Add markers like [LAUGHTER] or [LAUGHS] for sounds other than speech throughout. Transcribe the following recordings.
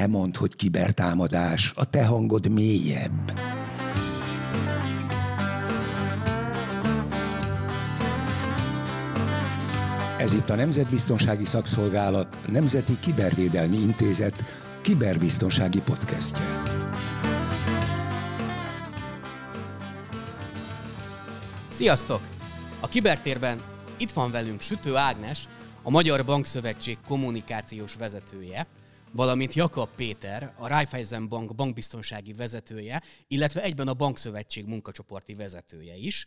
te mondd, hogy kibertámadás, a te hangod mélyebb. Ez itt a Nemzetbiztonsági Szakszolgálat Nemzeti Kibervédelmi Intézet kiberbiztonsági podcastje. Sziasztok! A kibertérben itt van velünk Sütő Ágnes, a Magyar Bankszövetség kommunikációs vezetője, valamint Jakab Péter, a Raiffeisen Bank bankbiztonsági vezetője, illetve egyben a Bankszövetség munkacsoporti vezetője is.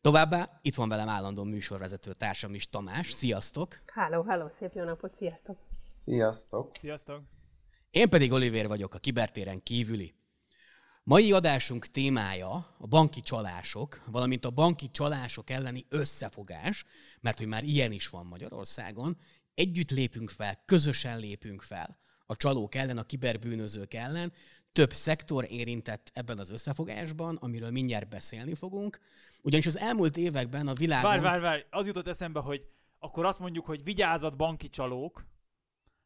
Továbbá itt van velem állandó műsorvezető társam is, Tamás. Sziasztok! Háló, háló, szép jó napot, sziasztok! Sziasztok! Sziasztok! Én pedig Olivér vagyok, a kibertéren kívüli. Mai adásunk témája a banki csalások, valamint a banki csalások elleni összefogás, mert hogy már ilyen is van Magyarországon. Együtt lépünk fel, közösen lépünk fel a csalók ellen, a kiberbűnözők ellen. Több szektor érintett ebben az összefogásban, amiről mindjárt beszélni fogunk. Ugyanis az elmúlt években a világon... Várj, várj, várj, az jutott eszembe, hogy akkor azt mondjuk, hogy vigyázat banki csalók,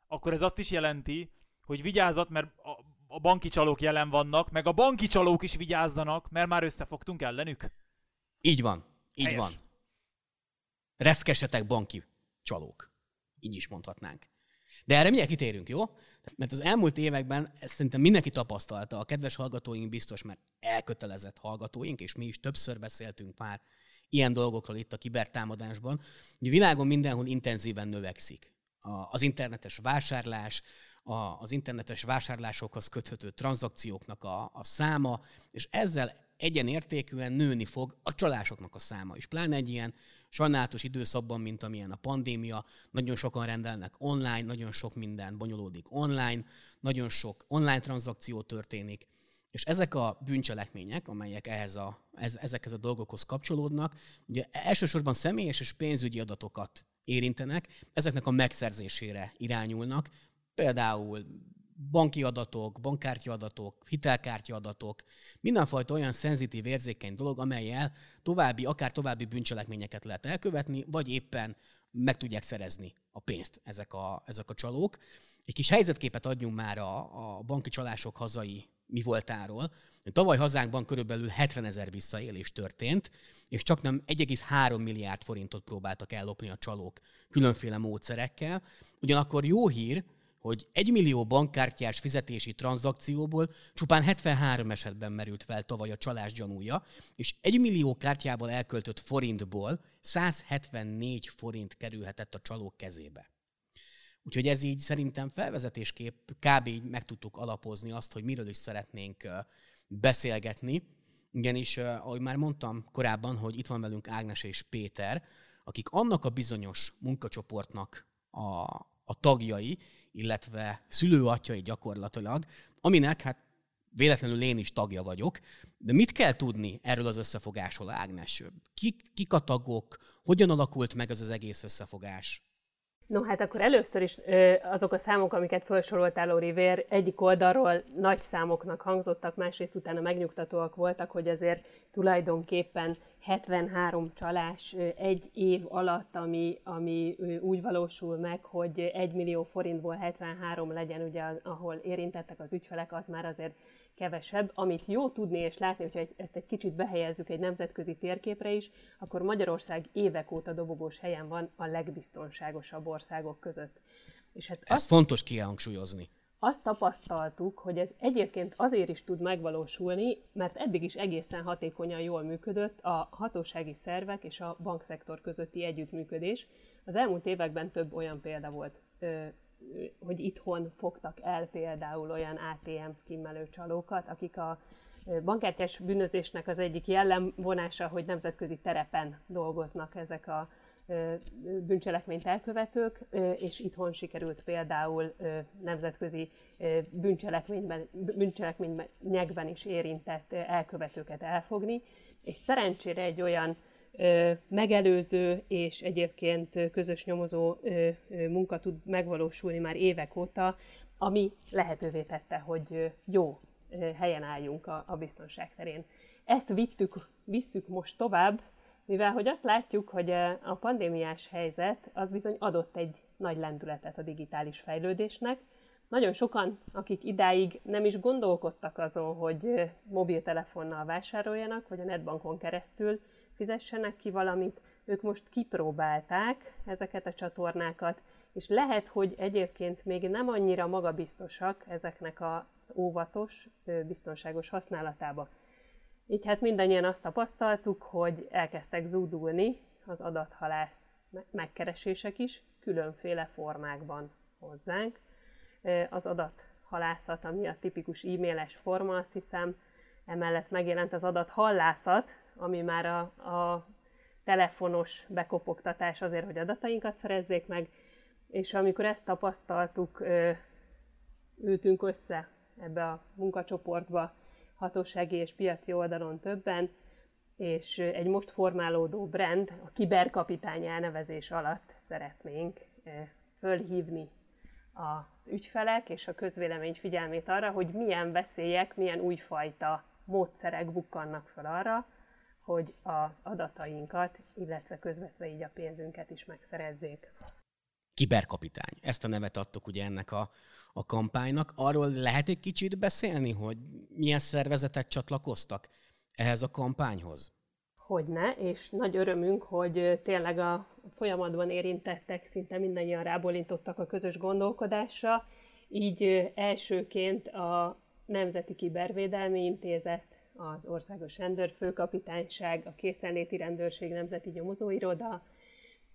akkor ez azt is jelenti, hogy vigyázat, mert a, a banki csalók jelen vannak, meg a banki csalók is vigyázzanak, mert már összefogtunk ellenük. Így van, így Helyes. van. Reszkesetek banki csalók. Így is mondhatnánk. De erre mindjárt kitérünk, jó? Mert az elmúlt években ezt szerintem mindenki tapasztalta, a kedves hallgatóink biztos, mert elkötelezett hallgatóink, és mi is többször beszéltünk már ilyen dolgokról itt a kibertámadásban, hogy a világon mindenhol intenzíven növekszik az internetes vásárlás, az internetes vásárlásokhoz köthető tranzakcióknak a, a száma, és ezzel egyenértékűen nőni fog a csalásoknak a száma is. Pláne egy ilyen sajnálatos időszakban, mint amilyen a pandémia, nagyon sokan rendelnek online, nagyon sok minden bonyolódik online, nagyon sok online tranzakció történik, és ezek a bűncselekmények, amelyek ehhez a, ez, ezekhez a dolgokhoz kapcsolódnak, ugye elsősorban személyes és pénzügyi adatokat érintenek, ezeknek a megszerzésére irányulnak, például banki adatok, bankkártya adatok, hitelkártya adatok, mindenfajta olyan szenzitív, érzékeny dolog, amelyel további, akár további bűncselekményeket lehet elkövetni, vagy éppen meg tudják szerezni a pénzt ezek a, ezek a csalók. Egy kis helyzetképet adjunk már a, a banki csalások hazai mi voltáról. Tavaly hazánkban körülbelül 70 ezer visszaélés történt, és csak nem 1,3 milliárd forintot próbáltak ellopni a csalók különféle módszerekkel. Ugyanakkor jó hír, hogy 1 millió bankkártyás fizetési tranzakcióból csupán 73 esetben merült fel tavaly a csalás gyanúja, és 1 millió kártyából elköltött forintból 174 forint kerülhetett a csalók kezébe. Úgyhogy ez így szerintem felvezetésképp kb. így meg tudtuk alapozni azt, hogy miről is szeretnénk beszélgetni. Ugyanis, ahogy már mondtam korábban, hogy itt van velünk Ágnes és Péter, akik annak a bizonyos munkacsoportnak a, a tagjai, illetve szülőatyai gyakorlatilag, aminek hát véletlenül én is tagja vagyok, de mit kell tudni erről az összefogásról, Ágnes? Kik, kik a tagok? Hogyan alakult meg ez az egész összefogás? No hát akkor először is ö, azok a számok, amiket felsoroltál, Olivér, egyik oldalról nagy számoknak hangzottak, másrészt utána megnyugtatóak voltak, hogy azért tulajdonképpen 73 csalás egy év alatt, ami, ami úgy valósul meg, hogy 1 millió forintból 73 legyen, ugye, ahol érintettek az ügyfelek, az már azért kevesebb. Amit jó tudni és látni, hogyha ezt egy kicsit behelyezzük egy nemzetközi térképre is, akkor Magyarország évek óta dobogós helyen van a legbiztonságosabb országok között. És hát Ezt fontos kihangsúlyozni. Azt tapasztaltuk, hogy ez egyébként azért is tud megvalósulni, mert eddig is egészen hatékonyan jól működött a hatósági szervek és a bankszektor közötti együttműködés. Az elmúlt években több olyan példa volt, hogy itthon fogtak el például olyan ATM skimmelő csalókat, akik a bankkártyás bűnözésnek az egyik jellemvonása, hogy nemzetközi terepen dolgoznak ezek a bűncselekményt elkövetők, és itthon sikerült például nemzetközi bűncselekményben, bűncselekményekben is érintett elkövetőket elfogni, és szerencsére egy olyan megelőző és egyébként közös nyomozó munka tud megvalósulni már évek óta, ami lehetővé tette, hogy jó helyen álljunk a biztonság terén. Ezt vittük, visszük most tovább, mivel hogy azt látjuk, hogy ö, a pandémiás helyzet az bizony adott egy nagy lendületet a digitális fejlődésnek, nagyon sokan, akik idáig nem is gondolkodtak azon, hogy mobiltelefonnal vásároljanak, vagy a netbankon keresztül fizessenek ki valamit, ők most kipróbálták ezeket a csatornákat, és lehet, hogy egyébként még nem annyira magabiztosak ezeknek az óvatos, biztonságos használatába. Így hát mindannyian azt tapasztaltuk, hogy elkezdtek zúdulni az adathalász megkeresések is, különféle formákban hozzánk. Az adathalászat, ami a tipikus e-mailes forma, azt hiszem, emellett megjelent az adathallászat, ami már a, a telefonos bekopogtatás azért, hogy adatainkat szerezzék meg, és amikor ezt tapasztaltuk, ültünk össze ebbe a munkacsoportba, hatósági és piaci oldalon többen, és egy most formálódó brand, a kiberkapitány elnevezés alatt szeretnénk fölhívni az ügyfelek és a közvélemény figyelmét arra, hogy milyen veszélyek, milyen újfajta módszerek bukkannak fel arra, hogy az adatainkat, illetve közvetve így a pénzünket is megszerezzék. Kiberkapitány. Ezt a nevet adtok ugye ennek a, a kampánynak. Arról lehet egy kicsit beszélni, hogy milyen szervezetek csatlakoztak ehhez a kampányhoz? Hogyne, és nagy örömünk, hogy tényleg a folyamatban érintettek szinte mindannyian rábólintottak a közös gondolkodásra, így elsőként a Nemzeti Kibervédelmi Intézet, az Országos Rendőrfőkapitányság, a Készenléti Rendőrség Nemzeti Nyomozóiroda,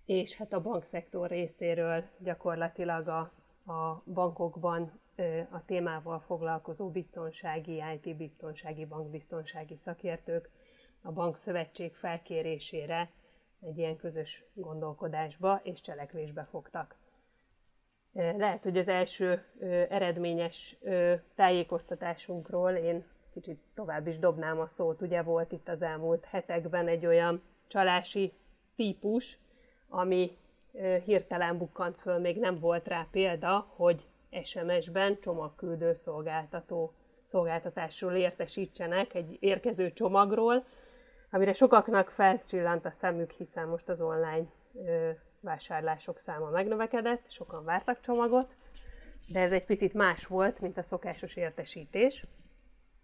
és hát a bankszektor részéről gyakorlatilag a, a bankokban a témával foglalkozó biztonsági, IT-biztonsági, bankbiztonsági szakértők a bankszövetség felkérésére egy ilyen közös gondolkodásba és cselekvésbe fogtak. Lehet, hogy az első eredményes tájékoztatásunkról én kicsit tovább is dobnám a szót. Ugye volt itt az elmúlt hetekben egy olyan csalási típus, ami hirtelen bukkant föl, még nem volt rá példa, hogy SMS-ben csomagküldő szolgáltató szolgáltatásról értesítsenek egy érkező csomagról, amire sokaknak felcsillant a szemük, hiszen most az online ö, vásárlások száma megnövekedett, sokan vártak csomagot, de ez egy picit más volt, mint a szokásos értesítés.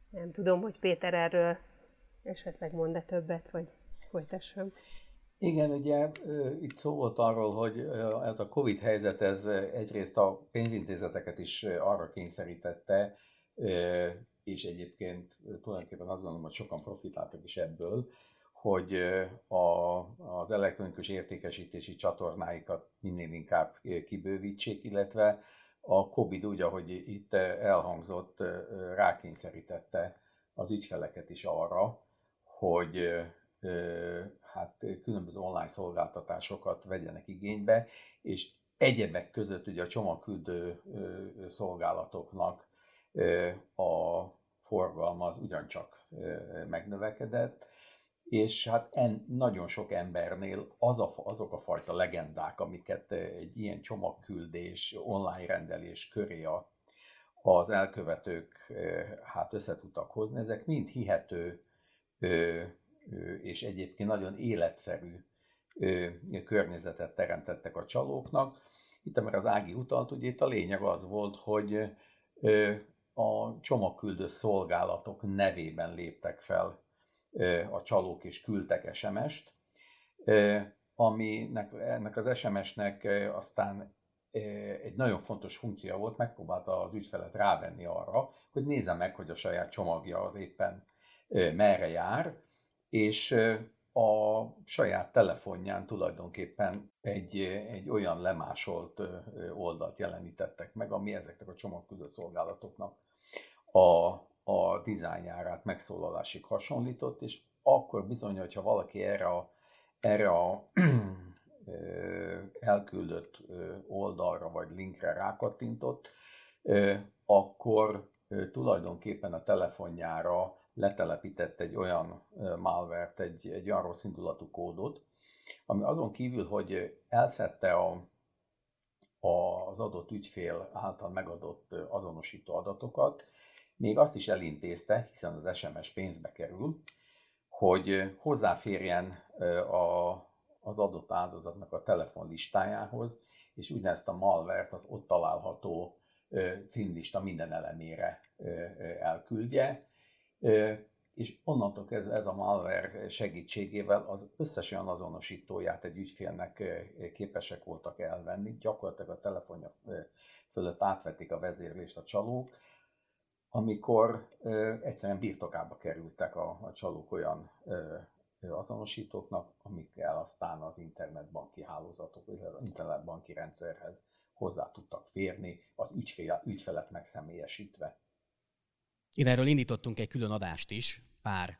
Nem tudom, hogy Péter erről esetleg mond-e többet, vagy folytassam. Igen, ugye itt szó volt arról, hogy ez a Covid helyzet, ez egyrészt a pénzintézeteket is arra kényszerítette, és egyébként tulajdonképpen azt gondolom, hogy sokan profitáltak is ebből, hogy a, az elektronikus értékesítési csatornáikat minél inkább kibővítsék, illetve a COVID úgy, ahogy itt elhangzott, rákényszerítette az ügyfeleket is arra, hogy hát különböző online szolgáltatásokat vegyenek igénybe, és egyebek között ugye a csomagküldő szolgálatoknak a forgalma az ugyancsak megnövekedett, és hát en, nagyon sok embernél az a, azok a fajta legendák, amiket egy ilyen csomagküldés, online rendelés köré a, az elkövetők hát össze tudtak hozni, ezek mind hihető és egyébként nagyon életszerű környezetet teremtettek a csalóknak. Itt, mert az Ági utalt, ugye itt a lényeg az volt, hogy a csomagküldő szolgálatok nevében léptek fel a csalók és küldtek SMS-t, aminek ennek az SMS-nek aztán egy nagyon fontos funkció volt, megpróbálta az ügyfelet rávenni arra, hogy nézze meg, hogy a saját csomagja az éppen merre jár, és a saját telefonján tulajdonképpen egy, egy olyan lemásolt oldalt jelenítettek meg, ami ezeknek a csomagküldő szolgálatoknak a, a dizájnjárát megszólalásig hasonlított, és akkor bizony, hogyha valaki erre a, erre a [CLEARS THROAT] elküldött oldalra vagy linkre rákattintott, akkor tulajdonképpen a telefonjára letelepített egy olyan malvert, egy, egy olyan rossz indulatú kódot, ami azon kívül, hogy elszedte a, az adott ügyfél által megadott azonosító adatokat, még azt is elintézte, hiszen az SMS pénzbe kerül, hogy hozzáférjen a, az adott áldozatnak a telefonlistájához, és úgynevezett a malvert, az ott található címlista minden elemére elküldje, és onnantól kezdve ez a malware segítségével az összes olyan azonosítóját egy ügyfélnek képesek voltak elvenni, gyakorlatilag a telefonja fölött átvették a vezérlést a csalók, amikor egyszerűen birtokába kerültek a, a csalók olyan azonosítóknak, amikkel aztán az internetbanki hálózatok, az internetbanki rendszerhez hozzá tudtak férni, az ügyfél, ügyfelet megszemélyesítve. Én erről indítottunk egy külön adást is, pár,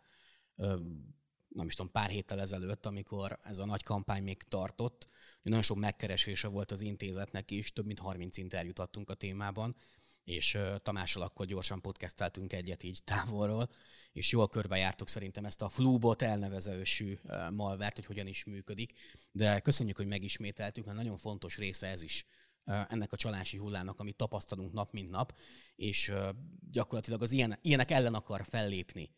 nem is tudom, pár héttel ezelőtt, amikor ez a nagy kampány még tartott. Nagyon sok megkeresése volt az intézetnek is, több mint 30 interjút adtunk a témában, és Tamással akkor gyorsan podcasteltünk egyet így távolról, és jól körbejártuk szerintem ezt a Flubot elnevezősű malvert, hogy hogyan is működik, de köszönjük, hogy megismételtük, mert nagyon fontos része ez is ennek a csalási hullának, amit tapasztalunk nap mint nap, és gyakorlatilag az ilyen, ilyenek ellen akar fellépni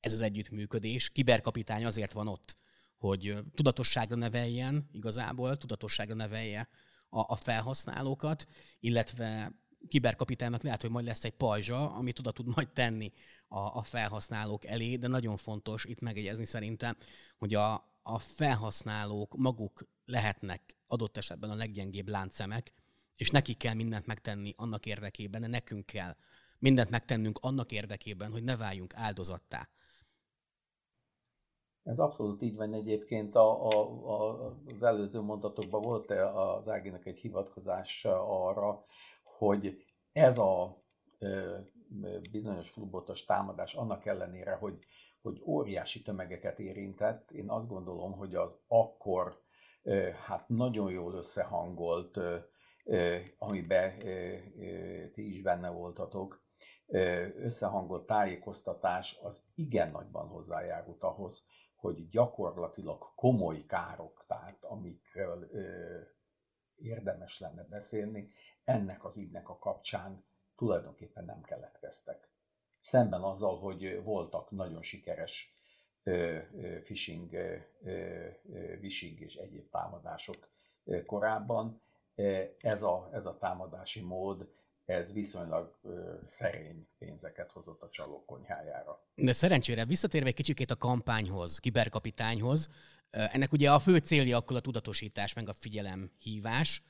ez az együttműködés. Kiberkapitány azért van ott, hogy tudatosságra neveljen igazából, tudatosságra nevelje a, a felhasználókat, illetve kiberkapitánynak lehet, hogy majd lesz egy pajzsa, amit oda tud majd tenni a, a felhasználók elé, de nagyon fontos itt megjegyezni szerintem, hogy a, a felhasználók maguk lehetnek adott esetben a leggyengébb láncszemek, és nekik kell mindent megtenni annak érdekében, de nekünk kell mindent megtennünk annak érdekében, hogy ne váljunk áldozattá. Ez abszolút így van egyébként. A, a, a, az előző mondatokban volt-e az Áginak egy hivatkozás arra, hogy ez a bizonyos flubotos támadás annak ellenére, hogy, hogy óriási tömegeket érintett, én azt gondolom, hogy az akkor hát nagyon jól összehangolt, amiben ti is benne voltatok, összehangolt tájékoztatás az igen nagyban hozzájárult ahhoz, hogy gyakorlatilag komoly károk, tehát amikről érdemes lenne beszélni, ennek az ügynek a kapcsán tulajdonképpen nem keletkeztek. Szemben azzal, hogy voltak nagyon sikeres phishing, phishing és egyéb támadások korábban, ez a, ez a támadási mód, ez viszonylag szerény pénzeket hozott a csalók konyhájára. De szerencsére visszatérve egy kicsikét a kampányhoz, kiberkapitányhoz, ennek ugye a fő célja akkor a tudatosítás, meg a figyelemhívás,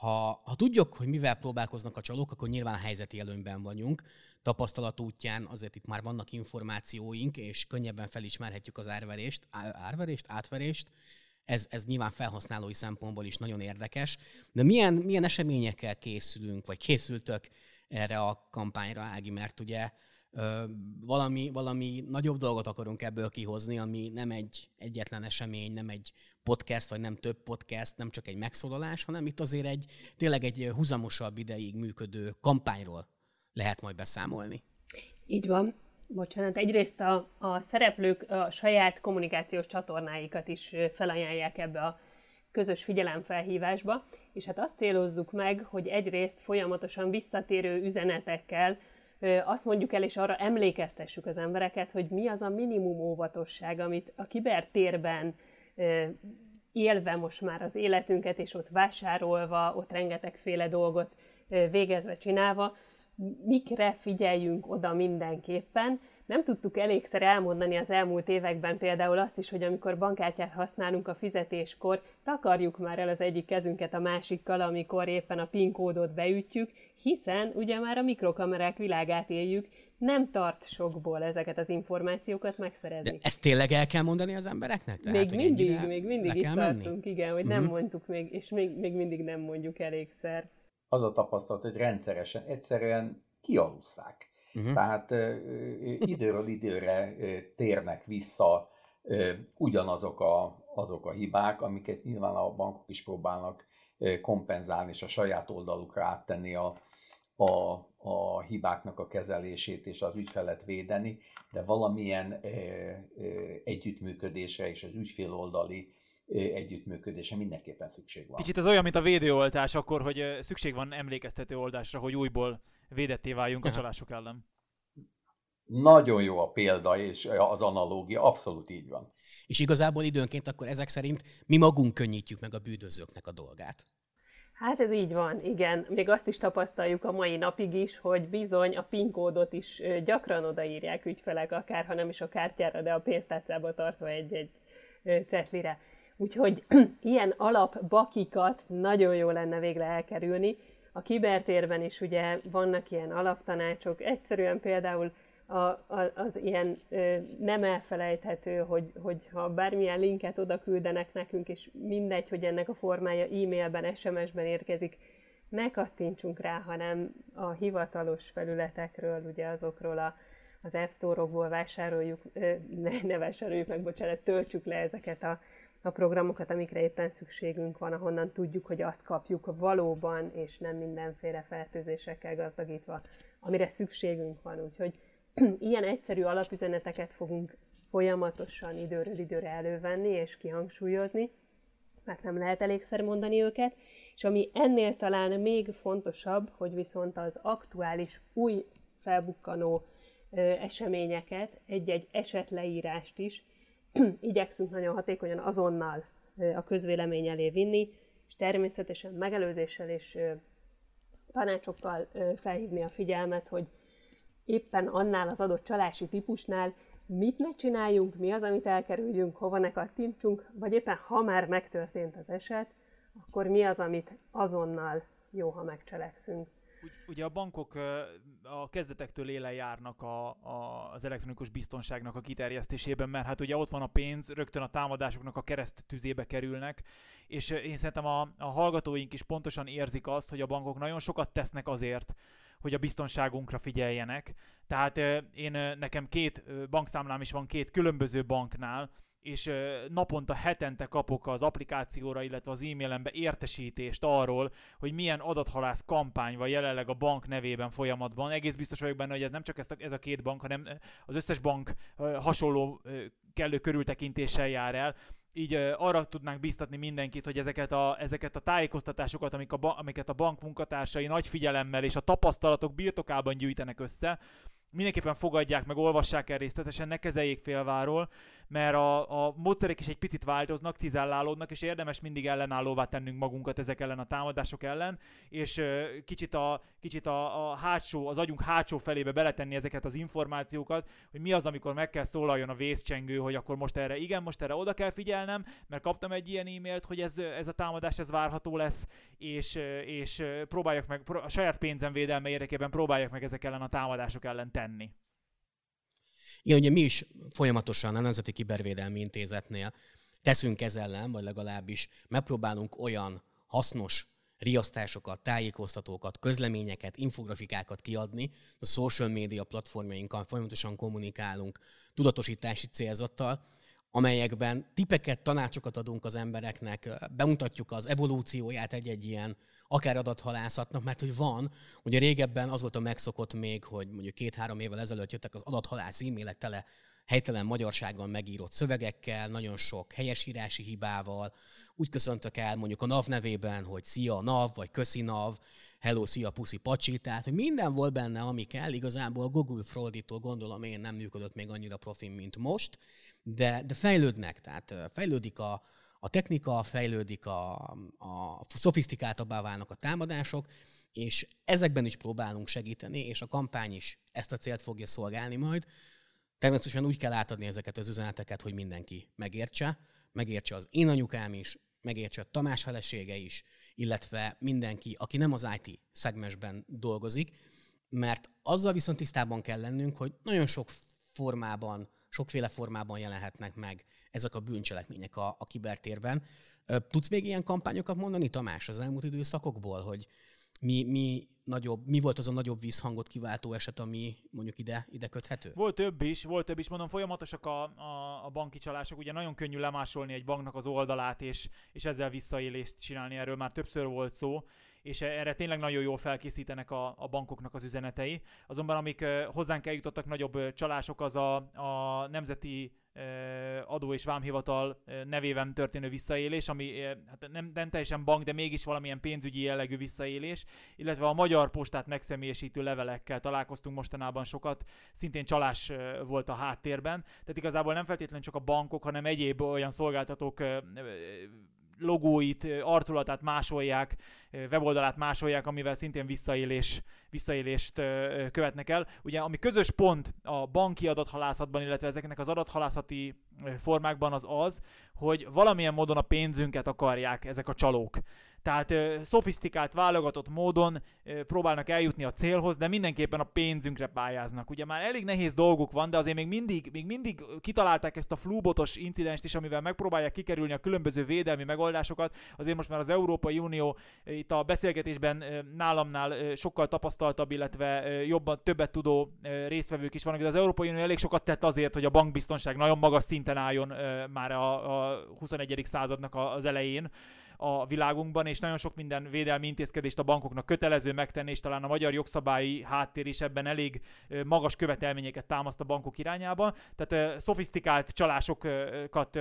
ha, ha tudjuk, hogy mivel próbálkoznak a csalók, akkor nyilván helyzeti előnyben vagyunk. Tapasztalat útján azért itt már vannak információink, és könnyebben felismerhetjük az árverést, árverést, átverést. Ez, ez nyilván felhasználói szempontból is nagyon érdekes. De milyen, milyen eseményekkel készülünk, vagy készültök erre a kampányra, Ági, mert ugye valami, valami nagyobb dolgot akarunk ebből kihozni, ami nem egy egyetlen esemény, nem egy podcast, vagy nem több podcast, nem csak egy megszólalás, hanem itt azért egy tényleg egy huzamosabb ideig működő kampányról lehet majd beszámolni. Így van. Bocsánat, egyrészt a, a szereplők a saját kommunikációs csatornáikat is felajánlják ebbe a közös figyelemfelhívásba, és hát azt célozzuk meg, hogy egyrészt folyamatosan visszatérő üzenetekkel azt mondjuk el, és arra emlékeztessük az embereket, hogy mi az a minimum óvatosság, amit a kibertérben élve most már az életünket, és ott vásárolva, ott rengetegféle dolgot végezve, csinálva, mikre figyeljünk oda mindenképpen, nem tudtuk elégszer elmondani az elmúlt években például azt is, hogy amikor bankkártyát használunk a fizetéskor, takarjuk már el az egyik kezünket a másikkal, amikor éppen a PIN kódot beütjük, hiszen ugye már a mikrokamerák világát éljük, nem tart sokból ezeket az információkat megszerezni. De ezt tényleg el kell mondani az embereknek? Tehát, még mindig, még mindig itt tartunk, menni? igen, hogy uh-huh. nem mhm. mondtuk még, és még, még mindig nem mondjuk elégszer. Az a tapasztalat, hogy rendszeresen, egyszerűen kialusszák Uh-huh. Tehát időről időre térnek vissza ugyanazok a, azok a hibák, amiket nyilván a bankok is próbálnak kompenzálni, és a saját oldalukra áttenni a, a, a hibáknak a kezelését és az ügyfelet védeni, de valamilyen e, e, együttműködésre és az ügyfél oldali együttműködése mindenképpen szükség van. Kicsit ez olyan, mint a védőoltás, akkor, hogy szükség van emlékeztető oldásra, hogy újból védetté váljunk a csalások ellen. Nagyon jó a példa és az analógia, abszolút így van. És igazából időnként akkor ezek szerint mi magunk könnyítjük meg a bűnözőknek a dolgát. Hát ez így van, igen. Még azt is tapasztaljuk a mai napig is, hogy bizony a PIN kódot is gyakran odaírják ügyfelek, akár ha nem is a kártyára, de a pénztárcába tartva egy-egy cetlire. Úgyhogy [CLEARS THROAT] ilyen alapbakikat nagyon jó lenne végre elkerülni. A kibertérben is ugye vannak ilyen alaptanácsok, egyszerűen például a, a, az ilyen ö, nem elfelejthető, hogy, hogy ha bármilyen linket oda küldenek nekünk, és mindegy, hogy ennek a formája e-mailben, SMS-ben érkezik, ne kattintsunk rá, hanem a hivatalos felületekről, ugye azokról a, az App Store-okból vásároljuk, ö, ne, ne vásároljuk meg, bocsánat, töltsük le ezeket a, a programokat, amikre éppen szükségünk van, ahonnan tudjuk, hogy azt kapjuk valóban, és nem mindenféle fertőzésekkel gazdagítva, amire szükségünk van. Úgyhogy [CLEARS THROAT] ilyen egyszerű alapüzeneteket fogunk folyamatosan időről időre elővenni és kihangsúlyozni, mert nem lehet elégszer mondani őket, és ami ennél talán még fontosabb, hogy viszont az aktuális új felbukkanó eseményeket, egy-egy esetleírást is [CLEARS THROAT] igyekszünk nagyon hatékonyan azonnal a közvélemény elé vinni, és természetesen megelőzéssel és tanácsokkal felhívni a figyelmet, hogy éppen annál az adott csalási típusnál mit ne csináljunk, mi az, amit elkerüljünk, hova ne kattintsunk, vagy éppen ha már megtörtént az eset, akkor mi az, amit azonnal jó, ha megcselekszünk. Ugye a bankok a kezdetektől élen járnak a, a, az elektronikus biztonságnak a kiterjesztésében, mert hát ugye ott van a pénz, rögtön a támadásoknak a kereszt tüzébe kerülnek, és én szerintem a, a hallgatóink is pontosan érzik azt, hogy a bankok nagyon sokat tesznek azért, hogy a biztonságunkra figyeljenek. Tehát én nekem két bankszámlám is van két különböző banknál, és naponta, hetente kapok az applikációra, illetve az e-mailembe értesítést arról, hogy milyen adathalász kampány van jelenleg a bank nevében folyamatban. Egész biztos vagyok benne, hogy ez nem csak ezt a, ez a két bank, hanem az összes bank hasonló kellő körültekintéssel jár el így arra tudnánk biztatni mindenkit, hogy ezeket a, ezeket a tájékoztatásokat, amik a, amiket a bank munkatársai nagy figyelemmel és a tapasztalatok birtokában gyűjtenek össze, mindenképpen fogadják meg, olvassák el részletesen, ne kezeljék félváról, mert a, a módszerek is egy picit változnak, cizellálódnak, és érdemes mindig ellenállóvá tennünk magunkat ezek ellen a támadások ellen, és kicsit, a, kicsit a, a hátsó, az agyunk hátsó felébe beletenni ezeket az információkat, hogy mi az, amikor meg kell szólaljon a vészcsengő, hogy akkor most erre igen, most erre oda kell figyelnem, mert kaptam egy ilyen e-mailt, hogy ez, ez a támadás ez várható lesz, és, és próbáljak meg, a saját pénzem védelme érdekében próbáljak meg ezek ellen a támadások ellen tenni. Igen, ugye mi is folyamatosan a Nemzeti Kibervédelmi Intézetnél teszünk ez ellen, vagy legalábbis megpróbálunk olyan hasznos riasztásokat, tájékoztatókat, közleményeket, infografikákat kiadni. A social media platformjainkon folyamatosan kommunikálunk tudatosítási célzattal, amelyekben tipeket, tanácsokat adunk az embereknek, bemutatjuk az evolúcióját egy-egy ilyen akár adathalászatnak, mert hogy van, ugye régebben az volt a megszokott még, hogy mondjuk két-három évvel ezelőtt jöttek az adathalász e-mailek tele helytelen magyarsággal megírott szövegekkel, nagyon sok helyesírási hibával. Úgy köszöntök el mondjuk a NAV nevében, hogy szia NAV, vagy köszi NAV, hello, szia, puszi, pacsi, tehát hogy minden volt benne, ami kell. Igazából a Google Frauditól gondolom én nem működött még annyira profin, mint most, de, de fejlődnek, tehát fejlődik a, a technika, fejlődik a, a szofisztikáltabbá válnak a támadások, és ezekben is próbálunk segíteni, és a kampány is ezt a célt fogja szolgálni majd. Természetesen úgy kell átadni ezeket az üzeneteket, hogy mindenki megértse, megértse az én anyukám is, megértse a Tamás felesége is, illetve mindenki, aki nem az IT szegmensben dolgozik, mert azzal viszont tisztában kell lennünk, hogy nagyon sok formában, sokféle formában jelenhetnek meg ezek a bűncselekmények a, a kibertérben. Tudsz még ilyen kampányokat mondani, Tamás, az elmúlt időszakokból, hogy mi, mi, nagyobb, mi volt az a nagyobb vízhangot kiváltó eset, ami mondjuk ide, ide köthető? Volt több is, volt több is, mondom, folyamatosak a, a, a banki csalások, ugye nagyon könnyű lemásolni egy banknak az oldalát, és, és ezzel visszaélést csinálni, erről már többször volt szó, és erre tényleg nagyon jól felkészítenek a, a bankoknak az üzenetei. Azonban amik hozzánk eljutottak nagyobb csalások, az a, a nemzeti adó és vámhivatal nevében történő visszaélés, ami hát nem, nem teljesen bank, de mégis valamilyen pénzügyi jellegű visszaélés, illetve a magyar postát megszemélyesítő levelekkel találkoztunk mostanában sokat, szintén csalás volt a háttérben, tehát igazából nem feltétlenül csak a bankok, hanem egyéb olyan szolgáltatók logóit, arculatát másolják, weboldalát másolják, amivel szintén visszaélés, visszaélést követnek el. Ugye ami közös pont a banki adathalászatban, illetve ezeknek az adathalászati formákban az az, hogy valamilyen módon a pénzünket akarják ezek a csalók. Tehát ö, szofisztikált, válogatott módon próbálnak eljutni a célhoz, de mindenképpen a pénzünkre pályáznak. Ugye már elég nehéz dolguk van, de azért még mindig, még mindig kitalálták ezt a flúbotos incidenst is, amivel megpróbálják kikerülni a különböző védelmi megoldásokat. Azért most már az Európai Unió itt a beszélgetésben nálamnál sokkal tapasztaltabb, illetve jobban többet tudó résztvevők is vannak, de az Európai Unió elég sokat tett azért, hogy a bankbiztonság nagyon magas szinten álljon már a, a 21. századnak az elején a világunkban, és nagyon sok minden védelmi intézkedést a bankoknak kötelező megtenni, és talán a magyar jogszabályi háttér is ebben elég magas követelményeket támaszt a bankok irányába. Tehát szofisztikált csalásokat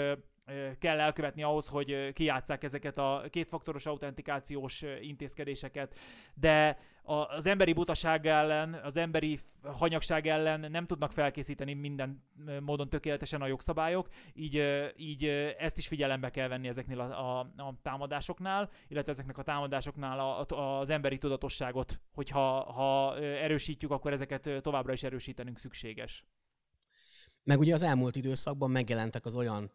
kell elkövetni ahhoz, hogy kijátszák ezeket a kétfaktoros autentikációs intézkedéseket, de az emberi butaság ellen, az emberi hanyagság ellen nem tudnak felkészíteni minden módon tökéletesen a jogszabályok, így, így ezt is figyelembe kell venni ezeknél a, a, a támadásoknál, illetve ezeknek a támadásoknál a, a, az emberi tudatosságot, hogyha ha erősítjük, akkor ezeket továbbra is erősítenünk szükséges. Meg ugye az elmúlt időszakban megjelentek az olyan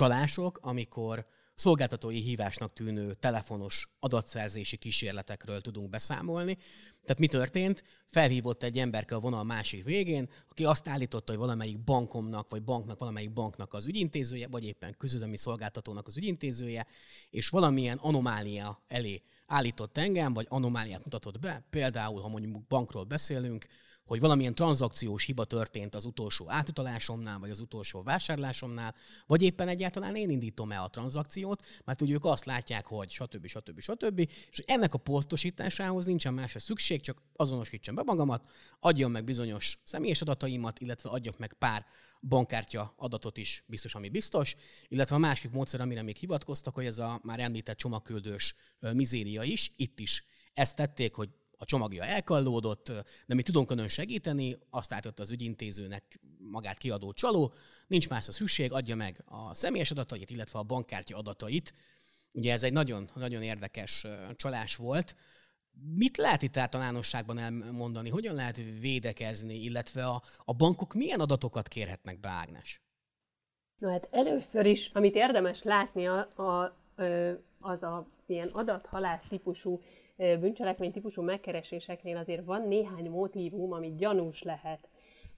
csalások, amikor szolgáltatói hívásnak tűnő telefonos adatszerzési kísérletekről tudunk beszámolni. Tehát mi történt? Felhívott egy emberke a vonal másik végén, aki azt állította, hogy valamelyik bankomnak, vagy banknak, valamelyik banknak az ügyintézője, vagy éppen közülemi szolgáltatónak az ügyintézője, és valamilyen anomália elé állított engem, vagy anomáliát mutatott be, például, ha mondjuk bankról beszélünk, hogy valamilyen tranzakciós hiba történt az utolsó átutalásomnál, vagy az utolsó vásárlásomnál, vagy éppen egyáltalán én indítom el a tranzakciót, mert ugye ők azt látják, hogy stb. stb. stb. És ennek a posztosításához nincsen másra szükség, csak azonosítsam be magamat, adjon meg bizonyos személyes adataimat, illetve adjak meg pár bankkártya adatot is biztos, ami biztos, illetve a másik módszer, amire még hivatkoztak, hogy ez a már említett csomagküldős mizéria is, itt is ezt tették, hogy a csomagja elkallódott, de mi tudunk önön segíteni, azt állította az ügyintézőnek magát kiadó csaló, nincs másra szükség, adja meg a személyes adatait, illetve a bankkártya adatait. Ugye ez egy nagyon, nagyon érdekes csalás volt. Mit lehet itt általánosságban elmondani? Hogyan lehet védekezni, illetve a, a bankok milyen adatokat kérhetnek be, Ágnes? Na hát először is, amit érdemes látni, a, a, az a ilyen adathalász típusú bűncselekmény típusú megkereséseknél azért van néhány motívum, ami gyanús lehet.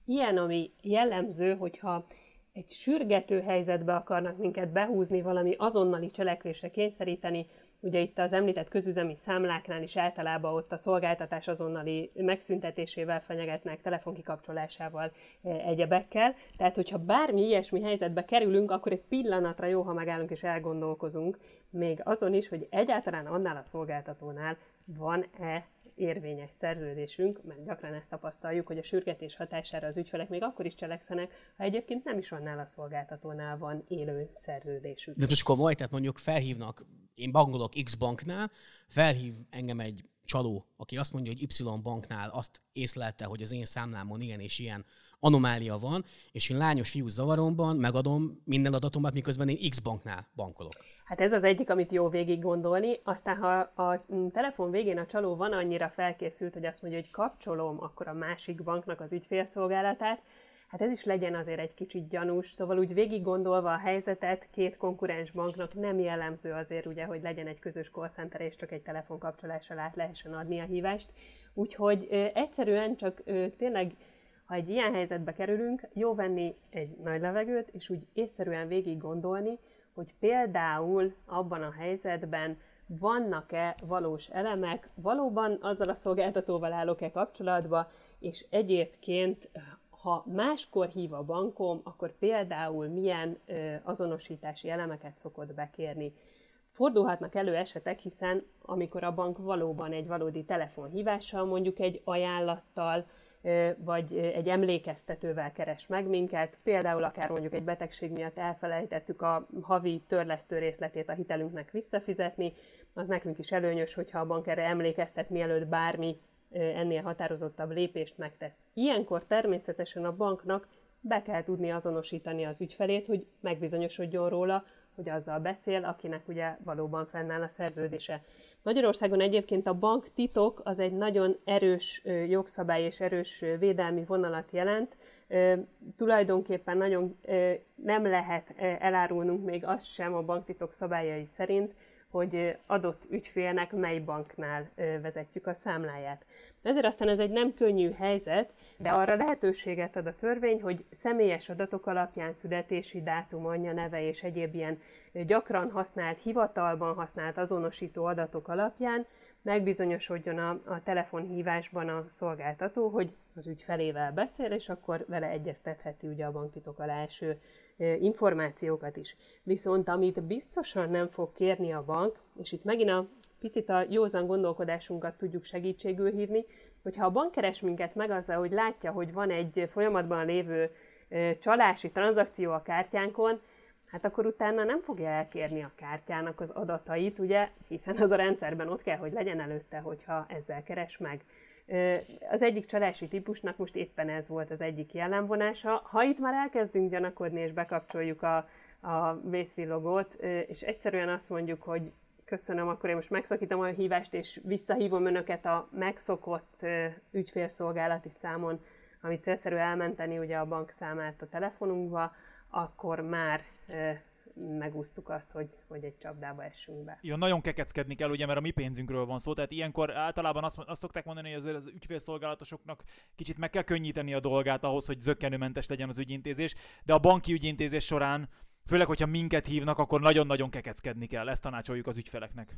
Ilyen, ami jellemző, hogyha egy sürgető helyzetbe akarnak minket behúzni, valami azonnali cselekvésre kényszeríteni, ugye itt az említett közüzemi számláknál is általában ott a szolgáltatás azonnali megszüntetésével fenyegetnek, telefonkikapcsolásával, egyebekkel. Tehát, hogyha bármi ilyesmi helyzetbe kerülünk, akkor egy pillanatra jó, ha megállunk és elgondolkozunk, még azon is, hogy egyáltalán annál a szolgáltatónál van-e érvényes szerződésünk, mert gyakran ezt tapasztaljuk, hogy a sürgetés hatására az ügyfelek még akkor is cselekszenek, ha egyébként nem is annál a szolgáltatónál van élő szerződésük. De most komoly, tehát mondjuk felhívnak, én bankolok X banknál, felhív engem egy csaló, aki azt mondja, hogy Y banknál azt észlelte, hogy az én számlámon ilyen és ilyen anomália van, és én lányos fiú zavaromban megadom minden adatomat, miközben én X banknál bankolok. Hát ez az egyik, amit jó végig gondolni. Aztán, ha a telefon végén a csaló van annyira felkészült, hogy azt mondja, hogy kapcsolom akkor a másik banknak az ügyfélszolgálatát, hát ez is legyen azért egy kicsit gyanús. Szóval úgy végig gondolva a helyzetet, két konkurens banknak nem jellemző azért ugye, hogy legyen egy közös call center, és csak egy telefonkapcsolással át lehessen adni a hívást. Úgyhogy ö, egyszerűen csak ö, tényleg ha egy ilyen helyzetbe kerülünk, jó venni egy nagy levegőt, és úgy észszerűen végig gondolni, hogy például abban a helyzetben vannak-e valós elemek, valóban azzal a szolgáltatóval állok-e kapcsolatba, és egyébként ha máskor hív a bankom, akkor például milyen azonosítási elemeket szokott bekérni. Fordulhatnak elő esetek, hiszen amikor a bank valóban egy valódi telefonhívással, mondjuk egy ajánlattal, vagy egy emlékeztetővel keres meg minket, például akár mondjuk egy betegség miatt elfelejtettük a havi törlesztő részletét a hitelünknek visszafizetni, az nekünk is előnyös, hogyha a bank erre emlékeztet, mielőtt bármi ennél határozottabb lépést megtesz. Ilyenkor természetesen a banknak be kell tudni azonosítani az ügyfelét, hogy megbizonyosodjon róla, hogy azzal beszél, akinek ugye valóban fennáll a szerződése. Magyarországon egyébként a banktitok az egy nagyon erős jogszabály és erős védelmi vonalat jelent. Tulajdonképpen nagyon nem lehet elárulnunk még azt sem a banktitok szabályai szerint, hogy adott ügyfélnek mely banknál vezetjük a számláját. Ezért aztán ez egy nem könnyű helyzet, de arra lehetőséget ad a törvény, hogy személyes adatok alapján születési dátum, anyja neve és egyéb ilyen gyakran használt, hivatalban használt azonosító adatok alapján megbizonyosodjon a, a telefonhívásban a szolgáltató, hogy az ügyfelével beszél, és akkor vele egyeztetheti ugye a banktitok alá eső információkat is. Viszont amit biztosan nem fog kérni a bank, és itt megint a picit a józan gondolkodásunkat tudjuk segítségül hívni, hogyha a bank keres minket meg azzal, hogy látja, hogy van egy folyamatban lévő csalási tranzakció a kártyánkon, hát akkor utána nem fogja elkérni a kártyának az adatait, ugye, hiszen az a rendszerben ott kell, hogy legyen előtte, hogyha ezzel keres meg. Az egyik csalási típusnak most éppen ez volt az egyik jellemvonása. Ha itt már elkezdünk gyanakodni és bekapcsoljuk a, a vészvillogót, és egyszerűen azt mondjuk, hogy köszönöm, akkor én most megszakítom a hívást, és visszahívom önöket a megszokott ügyfélszolgálati számon, amit célszerű elmenteni ugye a bankszámát a telefonunkba, akkor már megúsztuk azt, hogy, hogy egy csapdába essünk be. Jó, nagyon kekeckedni kell, ugye, mert a mi pénzünkről van szó, tehát ilyenkor általában azt, azt szokták mondani, hogy az, az ügyfélszolgálatosoknak kicsit meg kell könnyíteni a dolgát ahhoz, hogy zöggenőmentes legyen az ügyintézés, de a banki ügyintézés során, főleg, hogyha minket hívnak, akkor nagyon-nagyon kekeckedni kell, ezt tanácsoljuk az ügyfeleknek.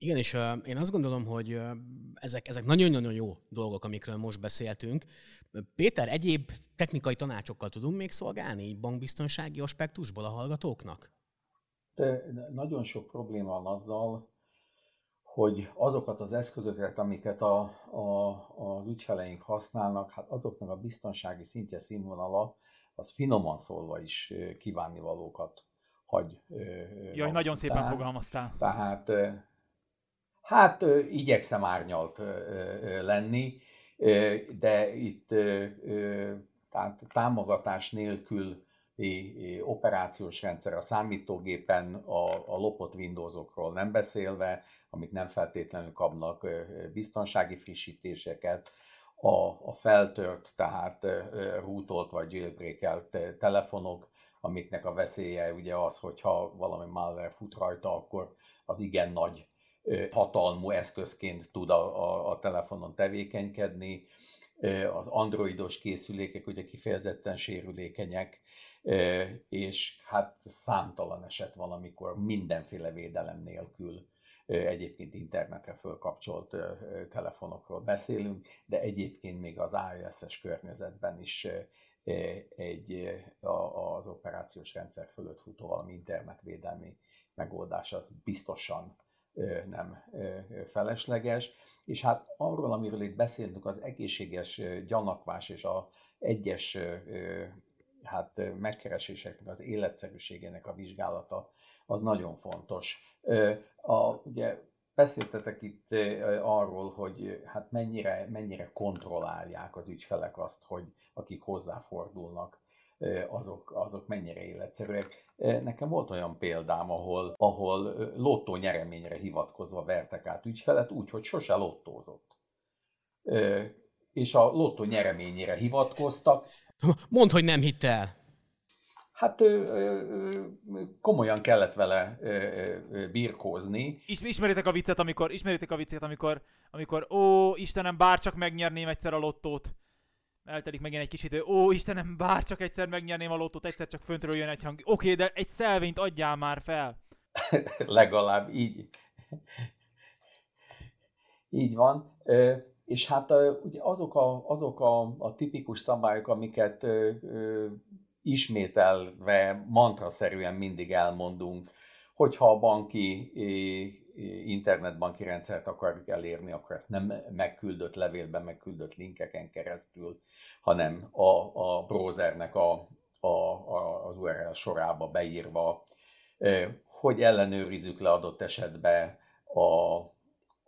Igen, és uh, én azt gondolom, hogy uh, ezek, ezek nagyon-nagyon jó dolgok, amikről most beszéltünk. Péter, egyéb technikai tanácsokkal tudunk még szolgálni bankbiztonsági aspektusból a hallgatóknak? De nagyon sok probléma van azzal, hogy azokat az eszközöket, amiket a, a, az ügyfeleink használnak, hát azoknak a biztonsági szintje színvonala, az finoman szólva is kívánnivalókat hagy. Jaj, nagyon szépen fogalmaztál. Tehát Hát igyekszem árnyalt lenni, de itt tehát támogatás nélkül operációs rendszer a számítógépen, a, a lopott Windowsokról nem beszélve, amik nem feltétlenül kapnak biztonsági frissítéseket, a, a feltört, tehát rútolt vagy jailbreakelt telefonok, amiknek a veszélye ugye az, hogyha valami malware fut rajta, akkor az igen nagy hatalmú eszközként tud a, a, a telefonon tevékenykedni. Az androidos készülékek ugye kifejezetten sérülékenyek, és hát számtalan eset van, amikor mindenféle védelem nélkül egyébként internetre fölkapcsolt telefonokról beszélünk, de egyébként még az iOS-es környezetben is egy az operációs rendszer fölött futó valami internetvédelmi megoldás az biztosan nem felesleges. És hát arról, amiről itt beszéltünk, az egészséges gyanakvás és a egyes hát megkereséseknek az életszerűségének a vizsgálata, az nagyon fontos. A, ugye beszéltetek itt arról, hogy hát mennyire, mennyire kontrollálják az ügyfelek azt, hogy akik hozzáfordulnak, azok, azok mennyire életszerűek. Nekem volt olyan példám, ahol, ahol lottó nyereményre hivatkozva vertek át ügyfelet úgy, hogy sose lottózott. És a lottó nyereményére hivatkoztak. Mondd, hogy nem hitt el. Hát komolyan kellett vele birkózni. Ismeritek a viccet, amikor, ismeritek a viccet, amikor, amikor ó, Istenem, bárcsak megnyerném egyszer a lottót eltelik megint egy kis idő. Ó, Istenem, bár csak egyszer megnyerném a lottót, egyszer csak föntről jön egy hang. Oké, de egy szelvényt adjál már fel. [LAUGHS] Legalább így. így van. És hát ugye azok a, azok a, a tipikus szabályok, amiket ismételve, mantraszerűen mindig elmondunk, hogyha a banki internetbanki rendszert akarjuk elérni, akkor ezt nem megküldött levélben, megküldött linkeken keresztül, hanem a, a browsernek a, a, a, az URL sorába beírva, hogy ellenőrizzük le adott esetben a,